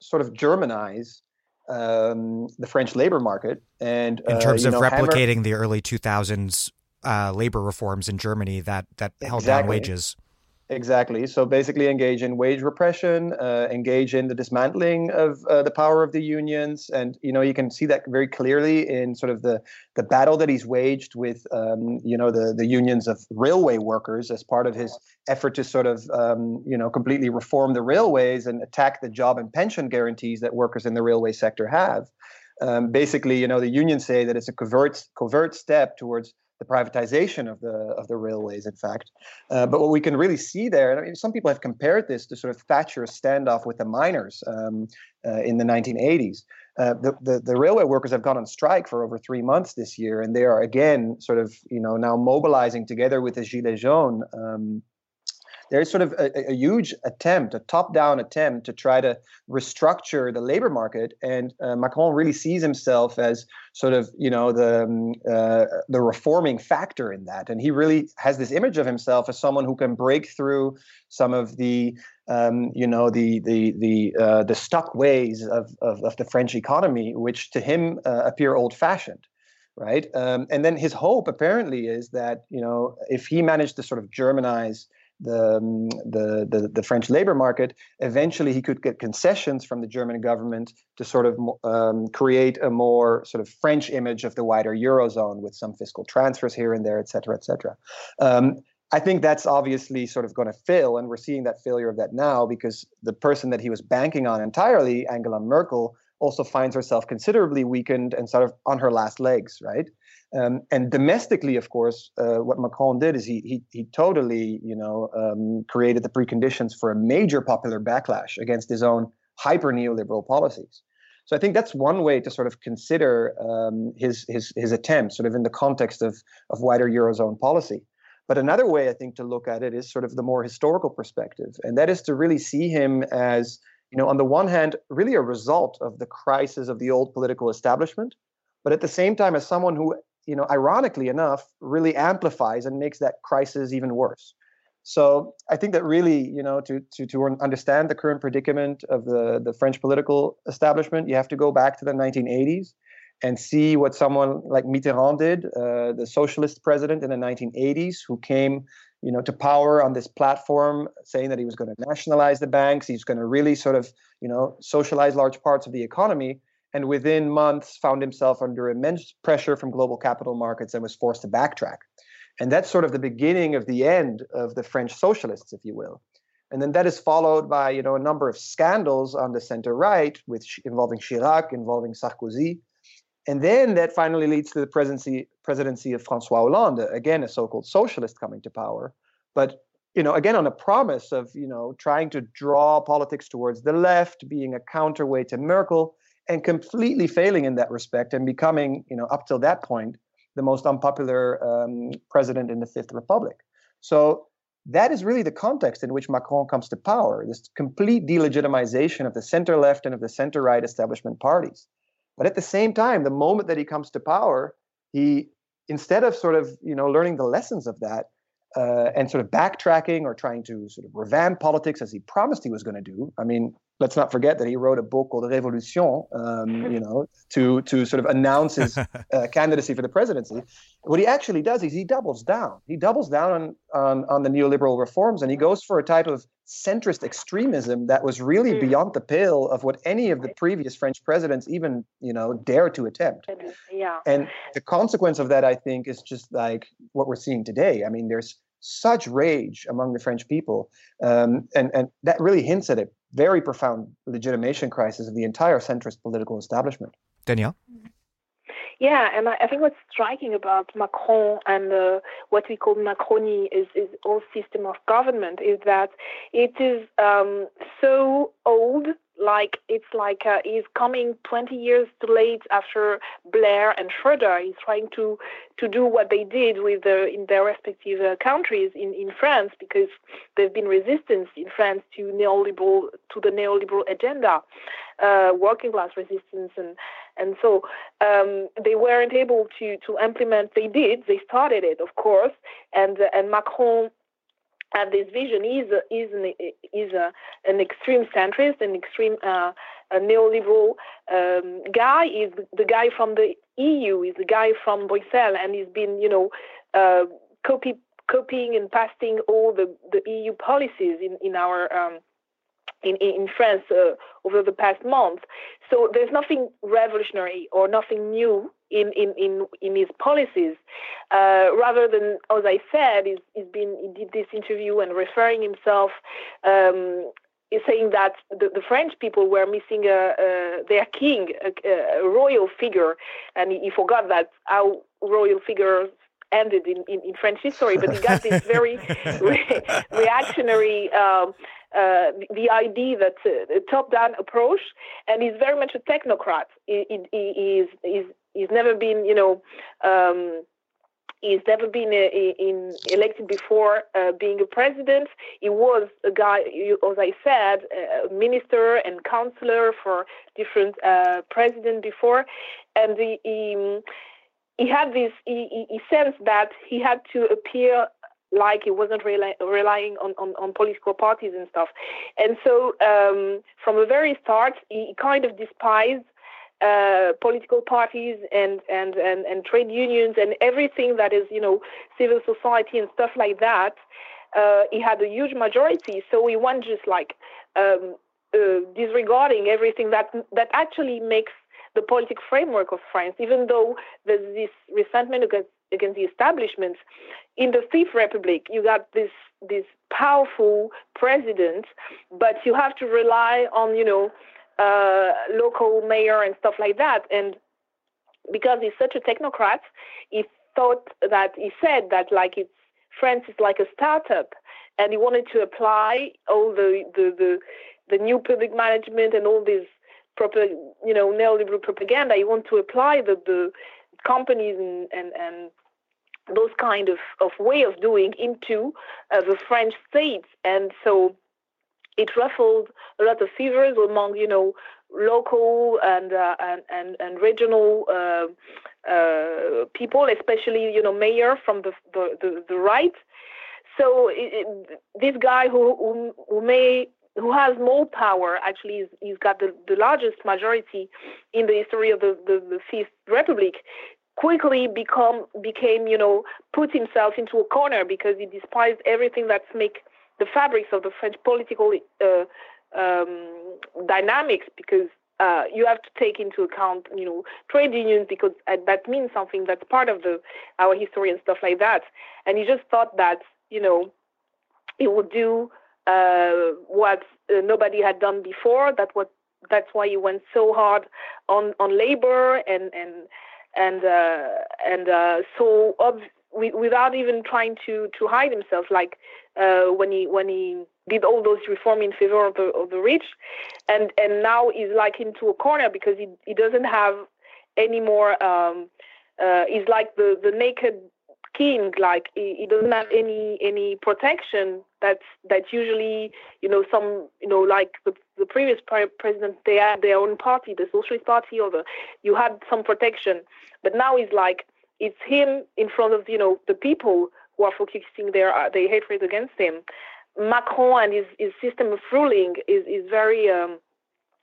sort of Germanize um, the French labor market and in terms uh, of know, replicating hammer- the early 2000s uh, labor reforms in Germany that that held down wages. Exactly. So basically, engage in wage repression, uh, engage in the dismantling of uh, the power of the unions, and you know you can see that very clearly in sort of the the battle that he's waged with um, you know the the unions of railway workers as part of his effort to sort of um, you know completely reform the railways and attack the job and pension guarantees that workers in the railway sector have. Um, basically, you know the unions say that it's a covert covert step towards the privatization of the of the railways, in fact. Uh, but what we can really see there, and I mean, some people have compared this to sort of Thatcher's standoff with the miners um, uh, in the 1980s. Uh, the, the, the railway workers have gone on strike for over three months this year, and they are again sort of you know now mobilizing together with the Gilets jaunes. Um, there's sort of a, a huge attempt, a top-down attempt to try to restructure the labor market, and uh, Macron really sees himself as sort of you know the um, uh, the reforming factor in that, and he really has this image of himself as someone who can break through some of the um, you know the the the uh, the stuck ways of, of, of the French economy, which to him uh, appear old-fashioned right? Um, and then his hope apparently is that you know if he managed to sort of Germanize the, um, the, the, the, French labor market, eventually he could get concessions from the German government to sort of um, create a more sort of French image of the wider Eurozone with some fiscal transfers here and there, et cetera, et cetera. Um, I think that's obviously sort of going to fail, and we're seeing that failure of that now because the person that he was banking on entirely, Angela Merkel, also finds herself considerably weakened and sort of on her last legs, right? Um, and domestically, of course, uh, what Macron did is he he, he totally, you know, um, created the preconditions for a major popular backlash against his own hyper neoliberal policies. So I think that's one way to sort of consider um, his his his attempt, sort of in the context of of wider eurozone policy. But another way I think to look at it is sort of the more historical perspective, and that is to really see him as, you know, on the one hand, really a result of the crisis of the old political establishment, but at the same time as someone who, you know, ironically enough, really amplifies and makes that crisis even worse. So I think that really, you know, to to to understand the current predicament of the the French political establishment, you have to go back to the 1980s and see what someone like Mitterrand did, uh, the socialist president in the 1980s, who came, you know, to power on this platform, saying that he was going to nationalize the banks, he's going to really sort of, you know, socialize large parts of the economy, and within months found himself under immense pressure from global capital markets and was forced to backtrack. And that's sort of the beginning of the end of the French socialists, if you will. And then that is followed by, you know, a number of scandals on the center right, with involving Chirac, involving Sarkozy, and then that finally leads to the presidency presidency of Francois Hollande, again a so-called socialist coming to power, but you know again on a promise of you know trying to draw politics towards the left, being a counterweight to Merkel, and completely failing in that respect and becoming you know up till that point the most unpopular um, president in the Fifth Republic. So that is really the context in which Macron comes to power. This complete delegitimization of the center left and of the center right establishment parties. But at the same time, the moment that he comes to power, he instead of sort of you know learning the lessons of that uh, and sort of backtracking or trying to sort of revamp politics as he promised he was going to do. I mean, let's not forget that he wrote a book called Révolution, um, *laughs* you know, to to sort of announce his *laughs* uh, candidacy for the presidency. What he actually does is he doubles down. He doubles down on, on on the neoliberal reforms, and he goes for a type of centrist extremism that was really mm. beyond the pale of what any of the previous French presidents even, you know, dare to attempt. Yeah. And the consequence of that, I think, is just like what we're seeing today. I mean, there's such rage among the French people, um, and and that really hints at a very profound legitimation crisis of the entire centrist political establishment. Danielle. Yeah, and I, I think what's striking about Macron and uh, what we call Macroni is is all system of government is that it is um, so old like it's like uh, he's coming 20 years too late after Blair and Schroeder. He's trying to to do what they did with the, in their respective uh, countries in, in France because there's been resistance in France to neoliberal to the neoliberal agenda, uh, working class resistance and and so um, they weren't able to to implement. They did. They started it, of course, and and Macron and this vision is is an, is a, an extreme centrist, an extreme uh, neoliberal um, guy. Is the guy from the EU, is the guy from Brussels, and he's been you know uh, copy, copying and pasting all the, the EU policies in in our um, in, in France uh, over the past month. So there's nothing revolutionary or nothing new in, in, in, in his policies. Uh, rather than, as I said, he's, he's been, he did this interview and referring himself um, is saying that the, the, French people were missing a, a their king, a, a, royal figure, and he, he, forgot that how royal figures ended in, in, in, French history. But he got this very *laughs* re- reactionary um, uh, the idea that uh, top-down approach, and he's very much a technocrat. He, he, he's, he's, he's never been, you know, um, he's never been a, a, in, elected before uh, being a president. He was a guy, as I said, a minister and counselor for different uh, presidents before, and he, he, he had this. He, he sensed that he had to appear like he wasn't rely, relying on, on, on, political parties and stuff. And so um, from the very start, he kind of despised uh, political parties and, and, and, and trade unions and everything that is, you know, civil society and stuff like that. Uh, he had a huge majority, so he went just like um, uh, disregarding everything that that actually makes the political framework of France, even though there's this resentment against against the establishment. In the Fifth Republic, you got this this powerful president, but you have to rely on you know uh, local mayor and stuff like that. And because he's such a technocrat, he thought that he said that like it's France is like a startup, and he wanted to apply all the the the, the new public management and all this proper you know neoliberal propaganda. He wanted to apply the the companies and and, and those kind of, of way of doing into uh, the French state. And so it ruffled a lot of fevers among, you know, local and uh, and, and, and regional uh, uh, people, especially, you know, mayor from the, the, the, the right. So it, it, this guy who, who, who may who has more power actually he's, got the, the largest majority in the history of the, the, the Fifth Republic quickly become became you know put himself into a corner because he despised everything that's make the fabrics of the French political uh, um, dynamics because uh, you have to take into account, you know, trade unions because uh, that means something that's part of the our history and stuff like that. And he just thought that, you know, he would do uh, what uh, nobody had done before. That what that's why he went so hard on on labor and and and uh, and uh, so ob- without even trying to to hide himself, like uh, when he when he did all those reform in favor of the of the rich, and and now he's like into a corner because he he doesn't have any more. Um, uh, he's like the the naked king like he, he, doesn't have any any protection that's that usually you know some you know like the, the previous president they had their own party the socialist party or the you had some protection but now he's like it's him in front of you know the people who are focusing their uh, their hatred against him. Macron and his, his system of ruling is is very um,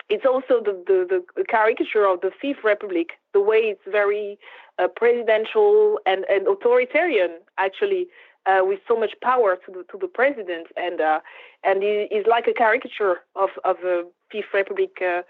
it's also the, the, the caricature of the Fifth Republic, the way it's very uh, presidential and, and authoritarian, actually, uh, with so much power to the to the president, and uh, and is like a caricature of of a Fifth Republic uh,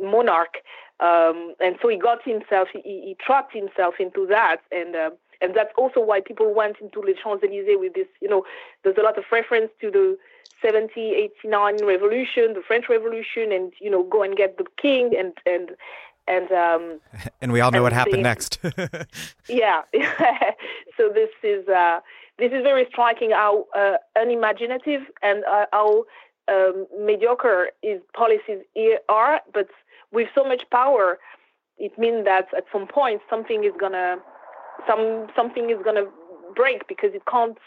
monarch, um, and so he got himself, he, he trapped himself into that, and uh, and that's also why people went into the Champs Elysees with this. You know, there's a lot of reference to the 70, 89 revolution, the French Revolution, and you know, go and get the king and and and um, *laughs* and we all know what happened next. *laughs* yeah, *laughs* so this is uh, this is very striking how uh, unimaginative and uh, how um, mediocre his policies are. But with so much power, it means that at some point something is gonna some something is gonna break because it can't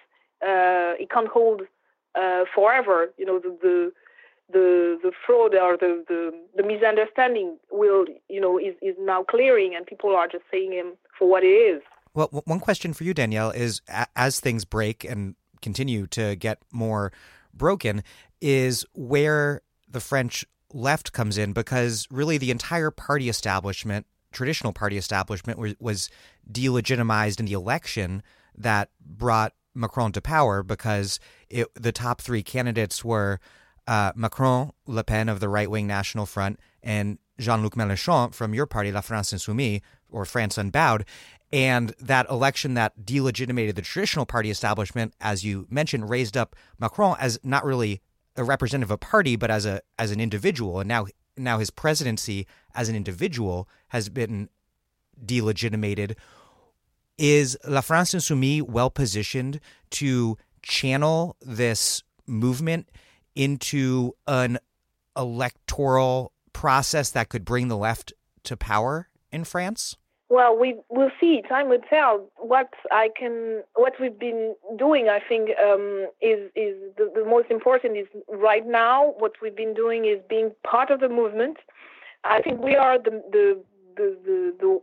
uh, it can't hold uh, forever. You know the, the the the fraud or the, the, the misunderstanding will you know is, is now clearing and people are just seeing him for what it is. Well, one question for you, Danielle, is as things break and continue to get more broken, is where the French left comes in because really the entire party establishment, traditional party establishment, was, delegitimized in the election that brought Macron to power because it, the top three candidates were uh, Macron, Le Pen of the right wing National Front, and Jean Luc Mélenchon from your party, La France Insoumise, or France Unbowed. And that election that delegitimated the traditional party establishment, as you mentioned, raised up Macron as not really a representative of a party, but as a as an individual. And now now his presidency as an individual has been delegitimated. Is La France Insoumise well positioned to channel this movement into an electoral process that could bring the left to power in France? Well, we will see. Time will tell. What I can, what we've been doing, I think, um, is is the, the most important. Is right now what we've been doing is being part of the movement. I think we are the the the, the, the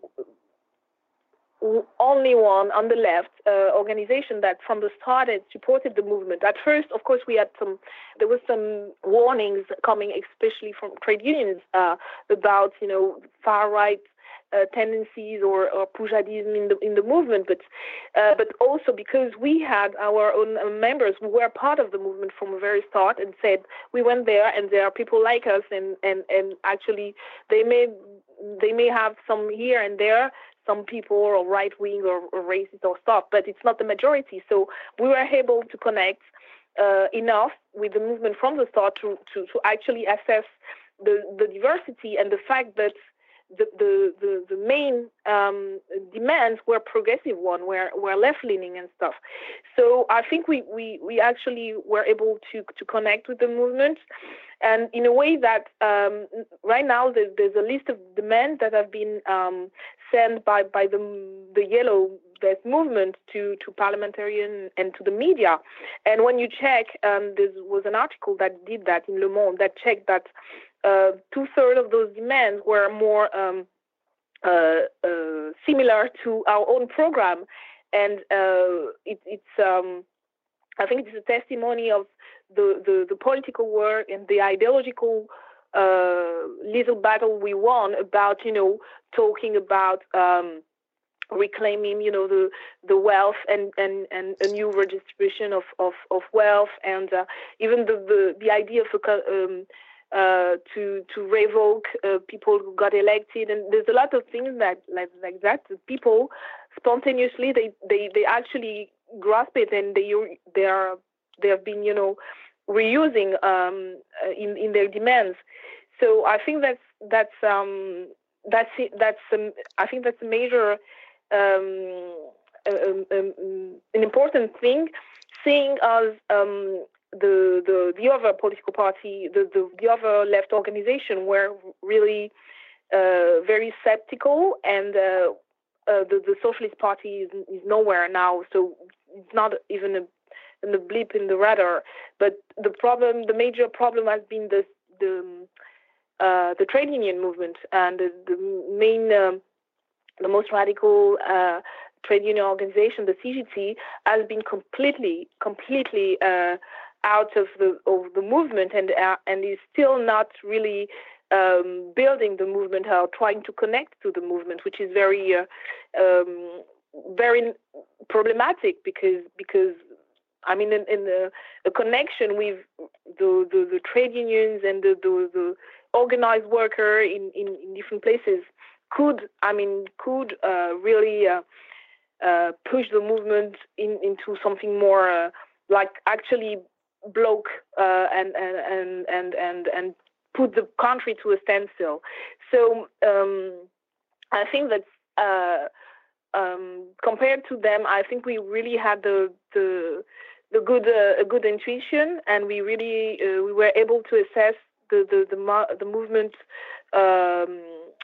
only one on the left uh, organization that from the start had supported the movement. At first, of course, we had some, there was some warnings coming, especially from trade unions, uh, about, you know, far right tendencies or, or Poujadism in the in the movement, but uh, but also because we had our own uh, members who were part of the movement from the very start and said we went there and there are people like us and and and actually they may they may have some here and there some people or right wing or, or racist or stuff, but it's not the majority. So we were able to connect uh, enough with the movement from the start to, to, to actually assess the, the diversity and the fact that the, the, the, the main um, demands were progressive one, were, were left leaning and stuff. So I think we, we, we actually were able to, to connect with the movement. And in a way that um, right now there's, there's, a list of demands that have been um, sent by, by the, the yellow vest movement to to parliamentarian and to the media. And when you check, um, there was an article that did that in Le Monde that checked that uh, two thirds of those demands were more um, uh, uh, similar to our own program, and it, it's um, I think it's a testimony of the, the, the political work and the ideological little battle we won about, you know, talking about um, reclaiming, you know, the the wealth and, and, and a new redistribution of, of, of wealth. And uh, even the, the, the idea of a, um, uh, to to revoke uh, people who got elected. And there's a lot of things that like like that. People spontaneously they, they, they actually grasp it and they they are they have been you know reusing um, uh, in in their demands. So I think that's that's um, that's that's um, I think that's a major um, um, um, an important thing, seeing as um, the the the other political party, the the, the other left organization were really uh, very skeptical, and uh, uh, the the Socialist Party is, is nowhere now. So it's not even a the blip in the radar. But the problem, the major problem, has been the the uh, the trade union movement and the, the main, um, the most radical uh, trade union organization, the CGT, has been completely, completely uh, out of the of the movement and uh, and is still not really um, building the movement or trying to connect to the movement, which is very uh, um, very problematic because because I mean, in, in the, the, connection with the, the, the, trade unions and the, the, the organized worker in, in, in, different places could, I mean, could uh, really uh, uh, push the movement in, into something more uh, like actually block uh, and, and, and, and, and, put the country to a standstill. So um, I think that uh, um, compared to them, I think we really had the the the good uh, a good intuition, and we really uh, we were able to assess the the the, the movement um,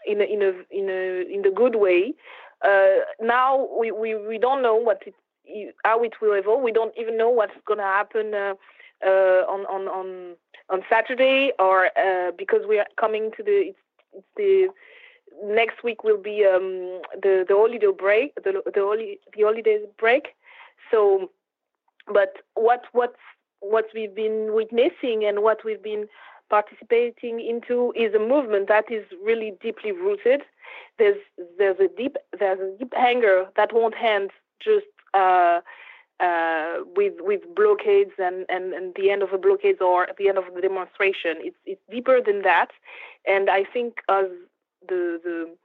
in a, in a in a in the good way. Uh, now we, we, we don't know what it, how it will evolve. We don't even know what's going to happen uh, on on on on Saturday, or uh, because we are coming to the it's, the next week will be um, the the holiday break, the the, holiday, the holidays break. So but what what what we've been witnessing and what we've been participating into is a movement that is really deeply rooted. There's there's a deep there's a deep anger that won't end just uh, uh, with with blockades and, and, and the end of the blockades or the end of the demonstration. It's it's deeper than that, and I think as the the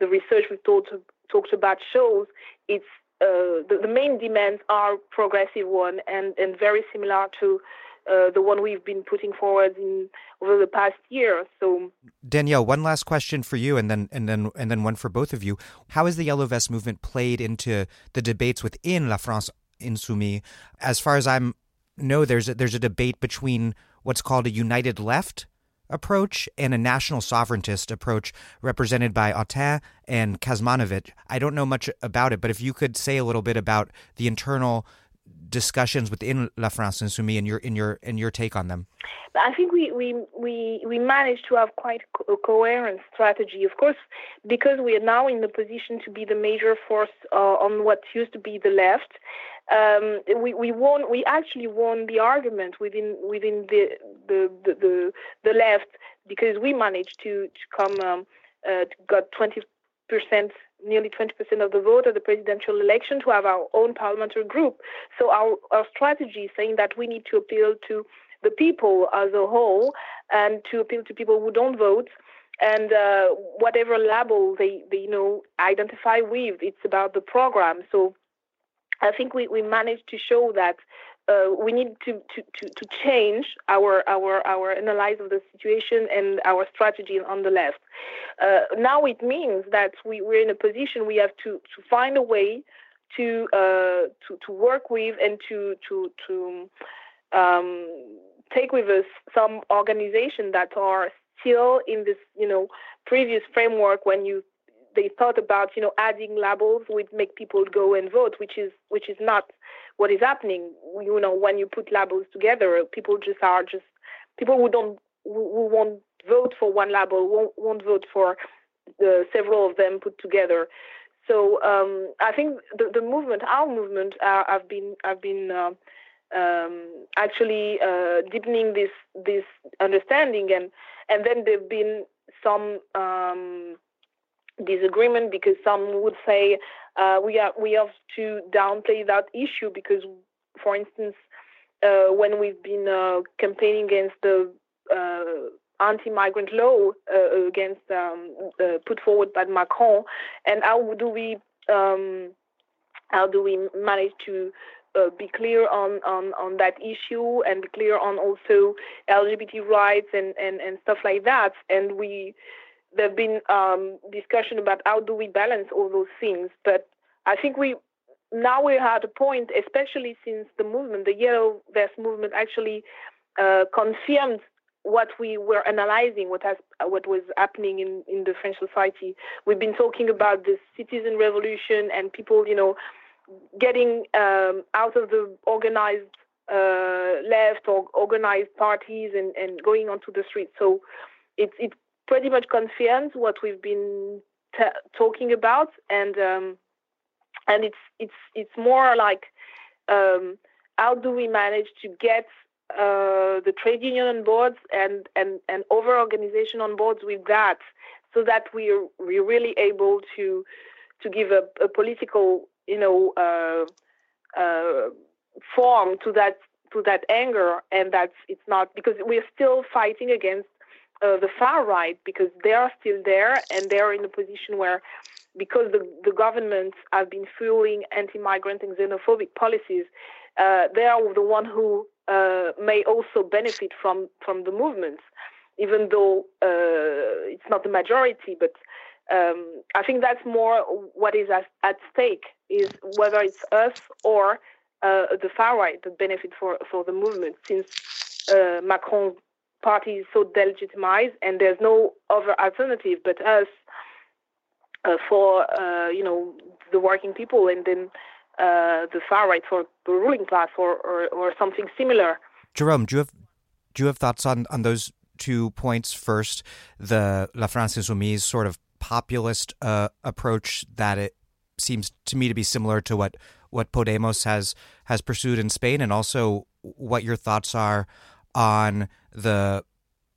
the research we talked talked about shows, it's uh, the, the, main demands are progressive one and, and very similar to uh, the one we've been putting forward in over the past year. So, Danielle, one last question for you, and then and then and then one for both of you. How has the Yellow Vest movement played into the debates within La France Insoumise? As far as I'm know, there's a, there's a debate between what's called a united left approach and a national sovereigntist approach represented by Autain and Kuzmanovic. I don't know much about it, but if you could say a little bit about the internal discussions within La France Insoumise and your in your in your take on them. I think we we we we managed to have quite a coherent strategy. Of course, because we are now in the position to be the major force uh, on what used to be the left. Um, we we won. We actually won the argument within within the the the, the, the left because we managed to to come um, uh, got twenty percent nearly 20% of the vote at the presidential election to have our own parliamentary group. So our, our strategy is saying that we need to appeal to the people as a whole and to appeal to people who don't vote and uh, whatever label they, they you know identify with it's about the program so i think we, we managed to show that uh, we need to, to, to, to change our, our, our analysis of the situation and our strategy on the left. Uh, now it means that we, we're in a position we have to, to find a way to, uh, to, to work with and to, to, to um, take with us some organizations that are still in this, you know, previous framework when you they thought about you know adding labels would make people go and vote, which is which is not what is happening. You know, when you put labels together, people just are just people who don't who won't vote for one label won't, won't vote for the several of them put together. So um, I think the, the movement, our movement, uh, have been have been uh, um, actually uh, deepening this this understanding, and and then there've been some um, disagreement because some would say uh, we are we have to downplay that issue because, for instance, uh, when we've been uh, campaigning against the anti-migrant law uh, against um, uh, put forward by Macron, and how do we um, how do we manage to uh, be clear on, on, on that issue and be clear on also LGBT rights and, and, and stuff like that. And we there've been um, discussion about how do we balance all those things. But I think we now we're at a point, especially since the movement, the Yellow Vest movement, actually uh, confirmed what we were analyzing, what has what was happening in, in the French society. We've been talking about the citizen revolution and people, you know, getting um, out of the organized uh, left or organized parties and, and going onto the streets. So it it pretty much confirms what we've been t- talking about, and um, and it's it's it's more like um, how do we manage to get uh, the trade union on boards and, and, and over organization on boards with that so that we're, we're really able to to give a, a political you know uh, uh, form to that to that anger and that's it's not because we're still fighting against uh, the far right because they are still there and they're in a position where because the, the governments have been fueling anti-migrant and xenophobic policies uh, they are the one who uh, may also benefit from from the movements, even though uh, it's not the majority. But um, I think that's more what is at, at stake is whether it's us or uh, the far right that benefit for for the movement, since uh, Macron's party is so delegitimized and there's no other alternative but us uh, for uh, you know the working people and then uh, the far right for the ruling class or, or, or something similar. Jerome, do you have do you have thoughts on, on those two points? First, the La France Insoumise sort of populist uh, approach that it seems to me to be similar to what, what Podemos has has pursued in Spain, and also what your thoughts are on the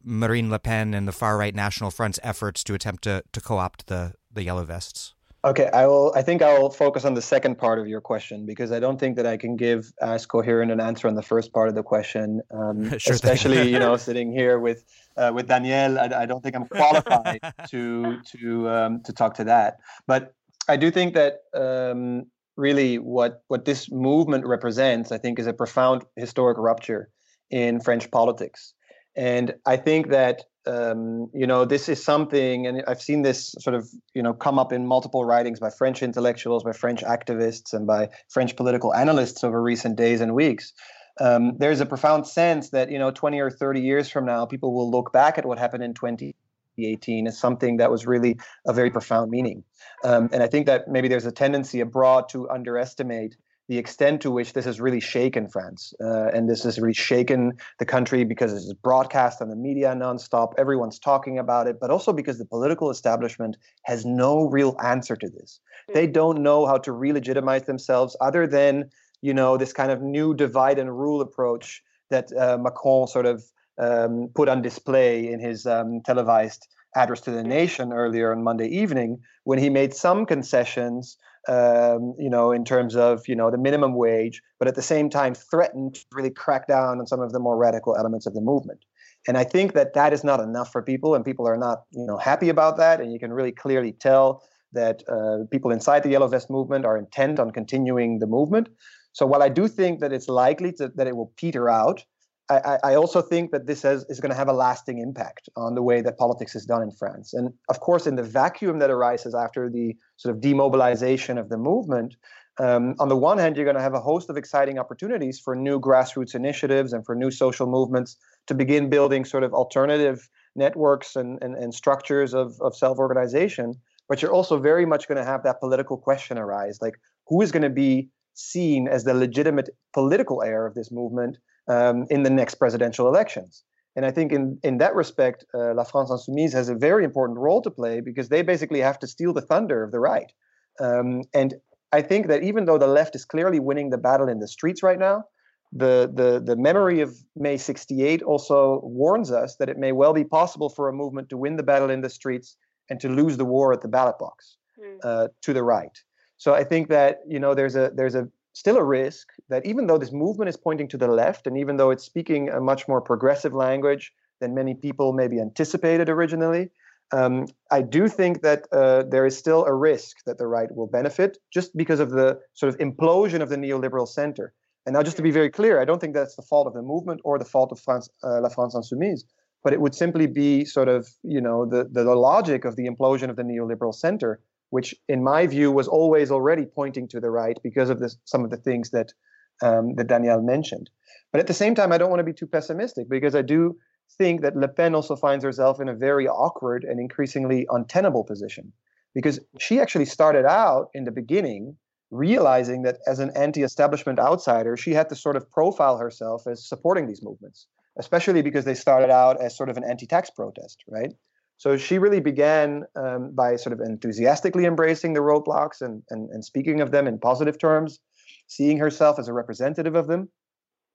Marine Le Pen and the far right National Front's efforts to attempt to, to co opt the, the Yellow Vests. Okay, I will. I think I will focus on the second part of your question because I don't think that I can give as coherent an answer on the first part of the question. Um, *laughs* sure especially, you know, *laughs* sitting here with uh, with Danielle, I, I, don't think I'm qualified *laughs* to to um, to talk to that. But I do think that um, really what what this movement represents, I think, is a profound historic rupture in French politics, and I think that um, you know, this is something, and I've seen this sort of, you know, come up in multiple writings by French intellectuals, by French activists, and by French political analysts over recent days and weeks. Um, there's a profound sense that, you know, 20 or 30 years from now, people will look back at what happened in 2018 as something that was really a very profound meaning. Um, and I think that maybe there's a tendency abroad to underestimate the extent to which this has really shaken France. Uh, and this has really shaken the country because it's broadcast on the media nonstop. Everyone's talking about it, but also because the political establishment has no real answer to this. Mm-hmm. They don't know how to re-legitimize themselves other than, you know, this kind of new divide and rule approach that uh, Macron sort of um, put on display in his um, televised address to the mm. nation earlier on Monday evening when he made some concessions um, you know, in terms of you know the minimum wage, but at the same time threatened to really crack down on some of the more radical elements of the movement. And I think that that is not enough for people, and people are not you know happy about that. And you can really clearly tell that uh, people inside the Yellow Vest movement are intent on continuing the movement. So while I do think that it's likely to, that it will peter out, I, I, also think that this has, is going to have a lasting impact on the way that politics is done in France. And of course, in the vacuum that arises after the sort of demobilization of the movement, um, on the one hand, you're going to have a host of exciting opportunities for new grassroots initiatives and for new social movements to begin building sort of alternative networks and, and, and structures of, of self organization. but you're also very much going to have that political question arise like who is going to be seen as the legitimate political heir of this movement um, in the next presidential elections and I think in, in that respect, uh, La France Insoumise has a very important role to play because they basically have to steal the thunder of the right. Um, and I think that even though the left is clearly winning the battle in the streets right now, the, the, the memory of May 68 also warns us that it may well be possible for a movement to win the battle in the streets and to lose the war at the ballot box mm. uh, to the right. So I think that you know there's a there's a still a risk that even though this movement is pointing to the left and even though it's speaking a much more progressive language than many people maybe anticipated originally, um, I do think that uh, there is still a risk that the right will benefit just because of the sort of implosion of the neoliberal center. And now, just to be very clear, I don't think that's the fault of the movement or the fault of France, uh, La France Insoumise, but it would simply be sort of, you know, the, the, the logic of the implosion of the neoliberal center, which, in my view, was always already pointing to the right because of this, some of the things that um, that Danielle mentioned. But at the same time, I don't want to be too pessimistic because I do think that Le Pen also finds herself in a very awkward and increasingly untenable position because she actually started out in the beginning realizing that as an anti-establishment outsider, she had to sort of profile herself as supporting these movements, especially because they started out as sort of an anti-tax protest, right? So she really began um, by sort of enthusiastically embracing the roadblocks and, and, and speaking of them in positive terms, seeing herself as a representative of them.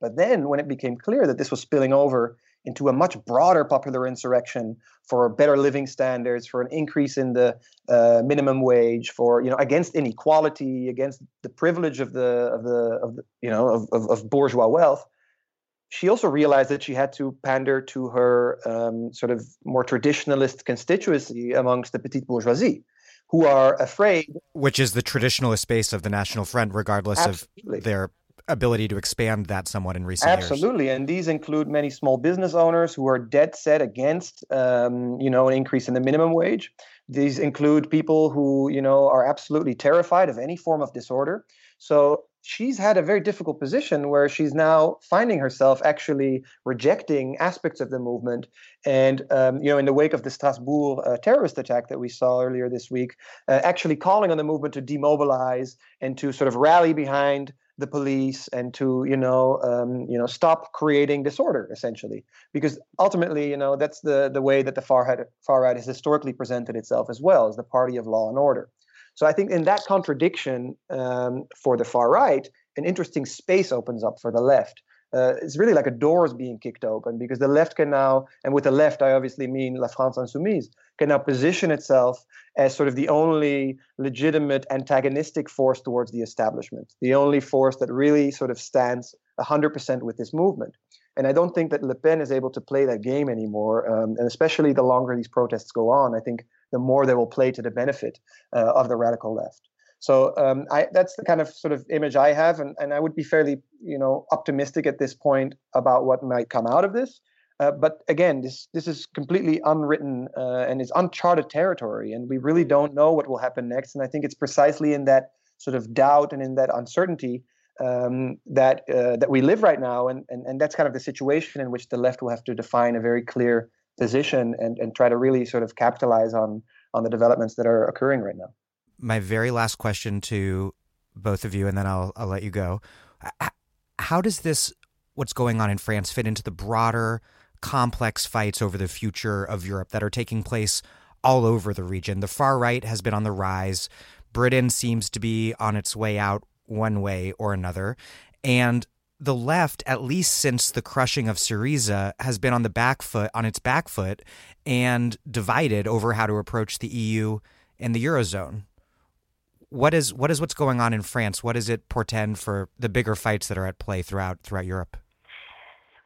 But then, when it became clear that this was spilling over into a much broader popular insurrection for better living standards, for an increase in the uh, minimum wage, for you know against inequality, against the privilege of the of the of the, you know of, of, of bourgeois wealth. She also realized that she had to pander to her um, sort of more traditionalist constituency amongst the petite bourgeoisie, who are afraid. Which is the traditionalist base of the National Front, regardless Absolutely. of their ability to expand that somewhat in recent Absolutely. years. Absolutely, and these include many small business owners who are dead set against, um, you know, an increase in the minimum wage. These include people who, you know, are absolutely terrified of any form of disorder. So she's had a very difficult position where she's now finding herself actually rejecting aspects of the movement. And, um, you know, in the wake of the Strasbourg uh, terrorist attack that we saw earlier this week, uh, actually calling on the movement to demobilize and to sort of rally behind the police and to you know um, you know stop creating disorder essentially because ultimately you know that's the the way that the far right, far right has historically presented itself as well as the party of law and order so i think in that contradiction um, for the far right an interesting space opens up for the left uh, it's really like a door is being kicked open because the left can now, and with the left I obviously mean La France Insoumise, can now position itself as sort of the only legitimate antagonistic force towards the establishment, the only force that really sort of stands 100% with this movement. And I don't think that Le Pen is able to play that game anymore. Um, and especially the longer these protests go on, I think the more they will play to the benefit uh, of the radical left. So um, I, that's the kind of sort of image I have, and, and I would be fairly, you know, optimistic at this point about what might come out of this. Uh, but again, this this is completely unwritten uh, and it's uncharted territory, and we really don't know what will happen next. And I think it's precisely in that sort of doubt and in that uncertainty um, that uh, that we live right now, and, and and that's kind of the situation in which the left will have to define a very clear position and and try to really sort of capitalize on on the developments that are occurring right now my very last question to both of you, and then I'll I'll let you go. How does this what's going on in France fit into the broader complex fights over the future of Europe that are taking place all over the region? The far right has been on the rise. Britain seems to be on its way out one way or another, and the left, at least since the crushing of Syriza, has been on the back foot, on its back foot, and divided over how to approach the EU and the eurozone what is what is what's going on in France? What does it portend for the bigger fights that are at play throughout throughout Europe?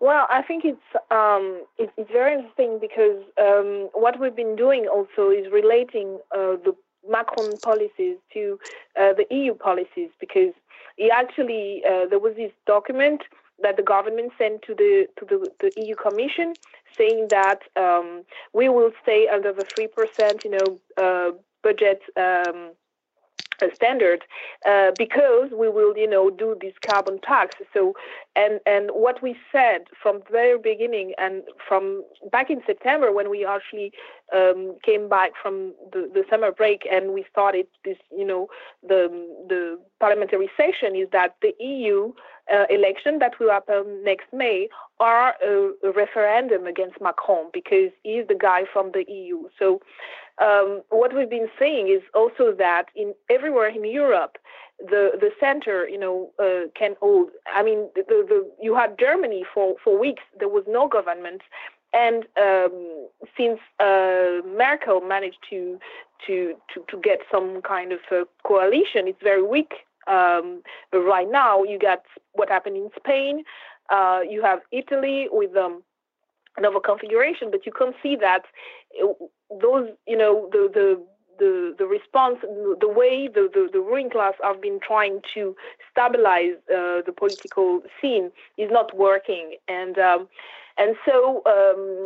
Well, I think it's um, it, it's very interesting because um, what we've been doing also is relating uh, the Macron policies to uh, the EU policies because he actually uh, there was this document that the government sent to the to the, the EU Commission saying that um, we will stay under the three percent, you know, uh, budget um, standard uh, because we will you know do this carbon tax. So and and what we said from the very beginning and from back in september when we actually um, came back from the, the summer break and we started this you know the the parliamentary session is that the eu uh, election that will happen next may are a, a referendum against macron because he's the guy from the eu so um, what we've been saying is also that in everywhere in Europe, the the center, you know, uh, can hold. I mean, the, the you had Germany for for weeks. There was no government, and um, since uh, Merkel managed to, to to to get some kind of a coalition, it's very weak. Um, right now, you got what happened in Spain. Uh, you have Italy with um, another configuration, but you can see that those, you know, the the the, the response, the way the, the, the ruling class have been trying to stabilize uh, the political scene is not working. And um, and so um,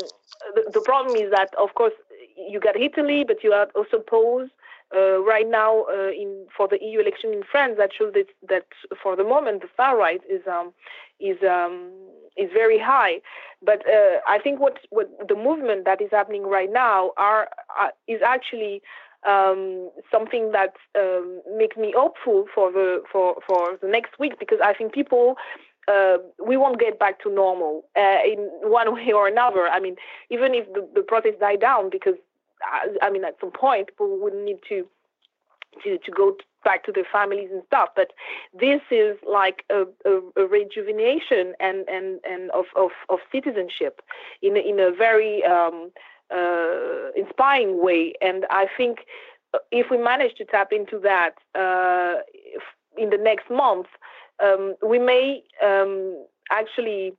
the, the problem is that, of course, you got Italy, but you have also Pose. Uh, right now, uh, in for the EU election in France, that shows that, that for the moment the far right is um, is um, is very high. But uh, I think what what the movement that is happening right now are, uh, is actually um, something that um, makes me hopeful for the for for the next week because I think people. Uh, we won't get back to normal uh, in one *laughs* way or another. I mean, even if the, the protests die down, because I, uh, I mean, at some point people would need to to, to go back to their families and stuff. But this is like a, a, a rejuvenation and, and, and of, of, of citizenship in, in a very um, uh, inspiring way. And I think if we manage to tap into that uh, in the next month, um, we may um, actually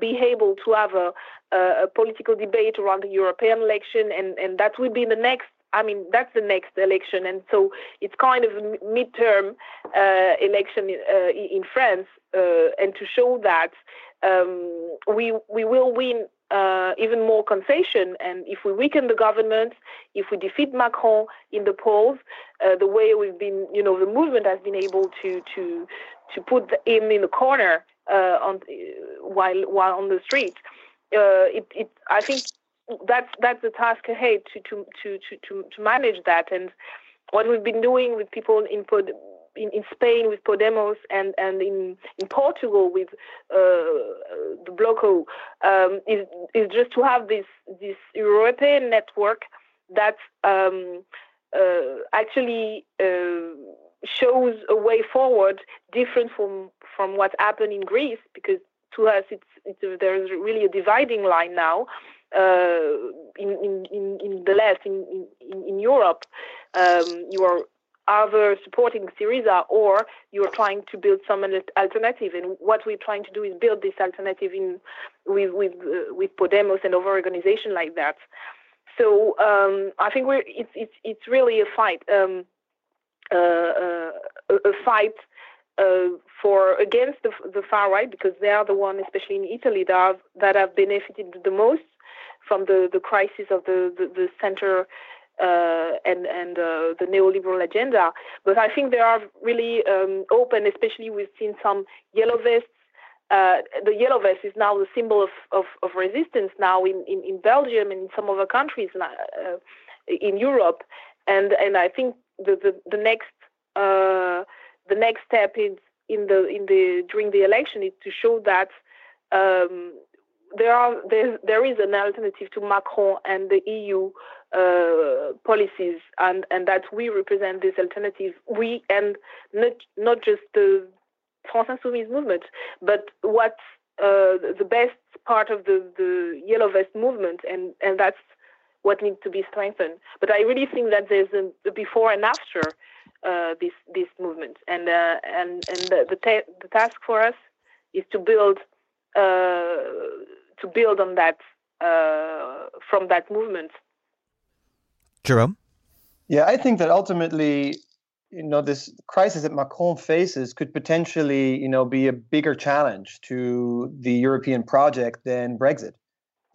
be able to have a, a, political debate around the European election, and, and that will be the next I mean, that's the next election, and so it's kind of a midterm uh, election uh, in France, uh, and to show that um, we we will win uh, even more concession, and if we weaken the government, if we defeat Macron in the polls, uh, the way we've been, you know, the movement has been able to to to put him in the corner uh, on while while on the street. it, it, I think that's that's the task ahead to to to to to manage that. And what we've been doing with people in Pod, in, in Spain with Podemos and and in in Portugal with uh, the Bloco um, is is just to have this this European network that um, uh, actually. Shows a way forward different from from what happened in Greece because to us it's, it's a, there's really a dividing line now uh, in, in, in the left, in, in, in Europe, um, you are either supporting Syriza or you're trying to build some alternative. And what we're trying to do is build this alternative in with with uh, with Podemos and other organizations like that. So um, I think we're it's it's it's really a fight, um, a fight uh, for against the, the far right because they are the one, especially in Italy, that have, that have benefited the most from the, the crisis of the, the, the center uh, and and uh, the neoliberal agenda. But I think they are really um, open, especially we've seen some yellow vests. Uh, the yellow vest is now the symbol of, of, of resistance now in, in, in, Belgium and in some other countries uh, in Europe. And and I think the the, the next uh, the next step is in the in the during the election is to show that um, there are there, is an alternative to Macron and the EU uh, policies, and and that we represent this alternative. We and not not just the France Insoumise movement, but what uh, the best part of the the yellow vest movement, and and that's what needs to be strengthened. But I really think that there's a, a before and after uh, this this movement, and uh, and and the the, ta- the task for us is to build uh, to build on that uh, from that movement. Jerome? Yeah, I think that ultimately, you know, this crisis that Macron faces could potentially, you know, be a bigger challenge to the European project than Brexit.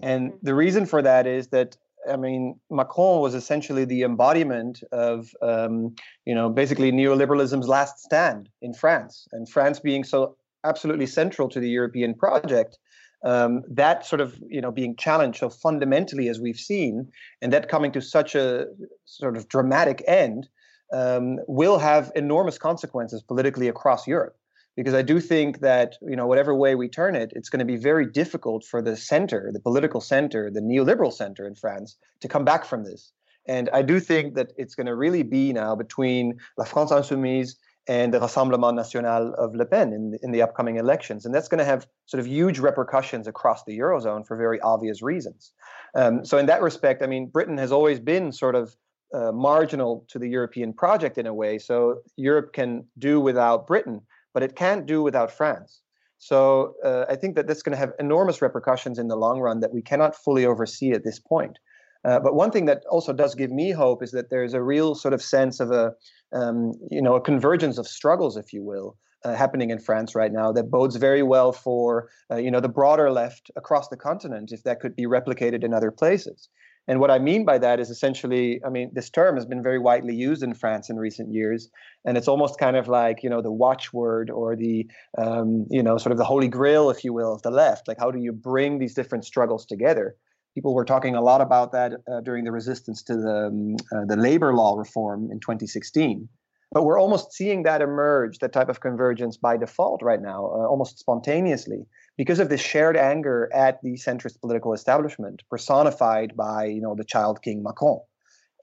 And mm-hmm. the reason for that is that I mean, Macron was essentially the embodiment of, um, you know, basically neoliberalism's last stand in France, and France being so absolutely central to the European project. Um, that sort of you know being challenged so fundamentally as we've seen, and that coming to such a sort of dramatic end, um, will have enormous consequences politically across Europe because I do think that you know whatever way we turn it, it's going to be very difficult for the center, the political center, the neoliberal center in France, to come back from this. And I do think that it's going to really be now between La France Insoumise and the Rassemblement National of Le Pen in in the upcoming elections, and that's going to have sort of huge repercussions across the eurozone for very obvious reasons. Um, so in that respect, I mean, Britain has always been sort of uh, marginal to the European project in a way. So Europe can do without Britain but it can't do without France. So uh, I think that that's going to have enormous repercussions in the long run that we cannot fully oversee at this point. Uh, but one thing that also does give me hope is that there's a real sort of sense of a, um, you know, a convergence of struggles, if you will, uh, happening in France right now that bodes very well for, uh, you know, the broader left across the continent if that could be replicated in other places. And what I mean by that is essentially, I mean, this term has been very widely used in France in recent years, and it's almost kind of like you know the watchword or the um, you know sort of the holy grail, if you will, of the left. Like, how do you bring these different struggles together? People were talking a lot about that uh, during the resistance to the um, uh, the labor law reform in 2016. But we're almost seeing that emerge, that type of convergence by default right now, uh, almost spontaneously because of this shared anger at the centrist political establishment, personified by you know the child king Macron,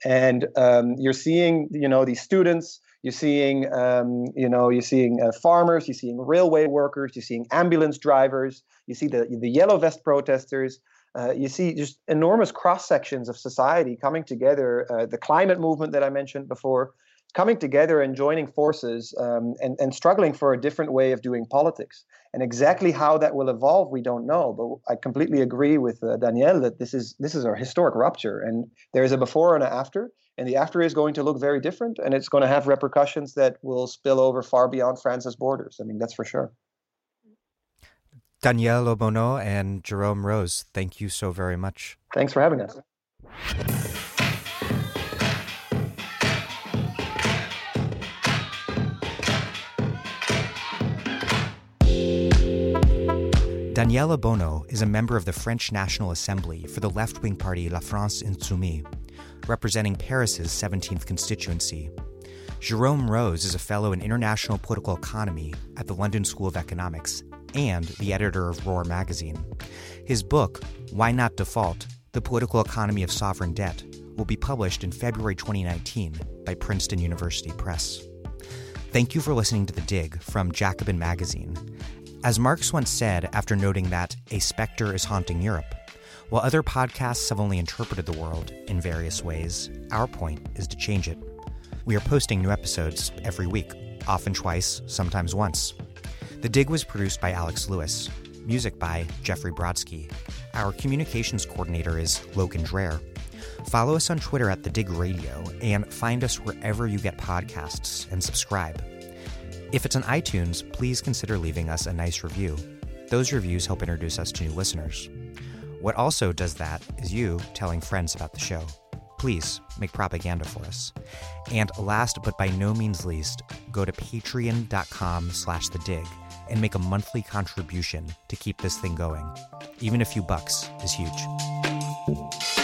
and um, you're seeing you know these students, you're seeing um, you know you're seeing uh, farmers, you're seeing railway workers, you're seeing ambulance drivers, you see the the yellow vest protesters. Uh, you see just enormous cross sections of society coming together. Uh, the climate movement that I mentioned before, coming together and joining forces um, and, and struggling for a different way of doing politics. And exactly how that will evolve, we don't know. But I completely agree with uh, Danielle that this is this is a historic rupture, and there is a before and an after. And the after is going to look very different, and it's going to have repercussions that will spill over far beyond France's borders. I mean, that's for sure. Danielle Obono and Jerome Roos, thank you so very much. Thanks for having us. Danielle Obono is a member of the French National Assembly for the left wing party La France Insoumise, representing Paris's 17th constituency. Jerome Roos is a fellow in international political economy at the London School of Economics and the editor of Roar magazine. His book, Why Not Default The Political Economy of Sovereign Debt, will be published in February 2019 by Princeton University Press. Thank you for listening to The Dig from Jacobin Magazine. As Marx once said after noting that a specter is haunting Europe, while other podcasts have only interpreted the world in various ways, our point is to change it. We are posting new episodes every week, often twice, sometimes once. The Dig was produced by Alex Lewis, music by Jeffrey Brodsky. Our communications coordinator is Logan Dreher. Follow us on Twitter at The Dig Radio and find us wherever you get podcasts and subscribe. If it's on iTunes, please consider leaving us a nice review. Those reviews help introduce us to new listeners. What also does that is you telling friends about the show. Please make propaganda for us. And last but by no means least, go to patreon.com slash the dig and make a monthly contribution to keep this thing going. Even a few bucks is huge.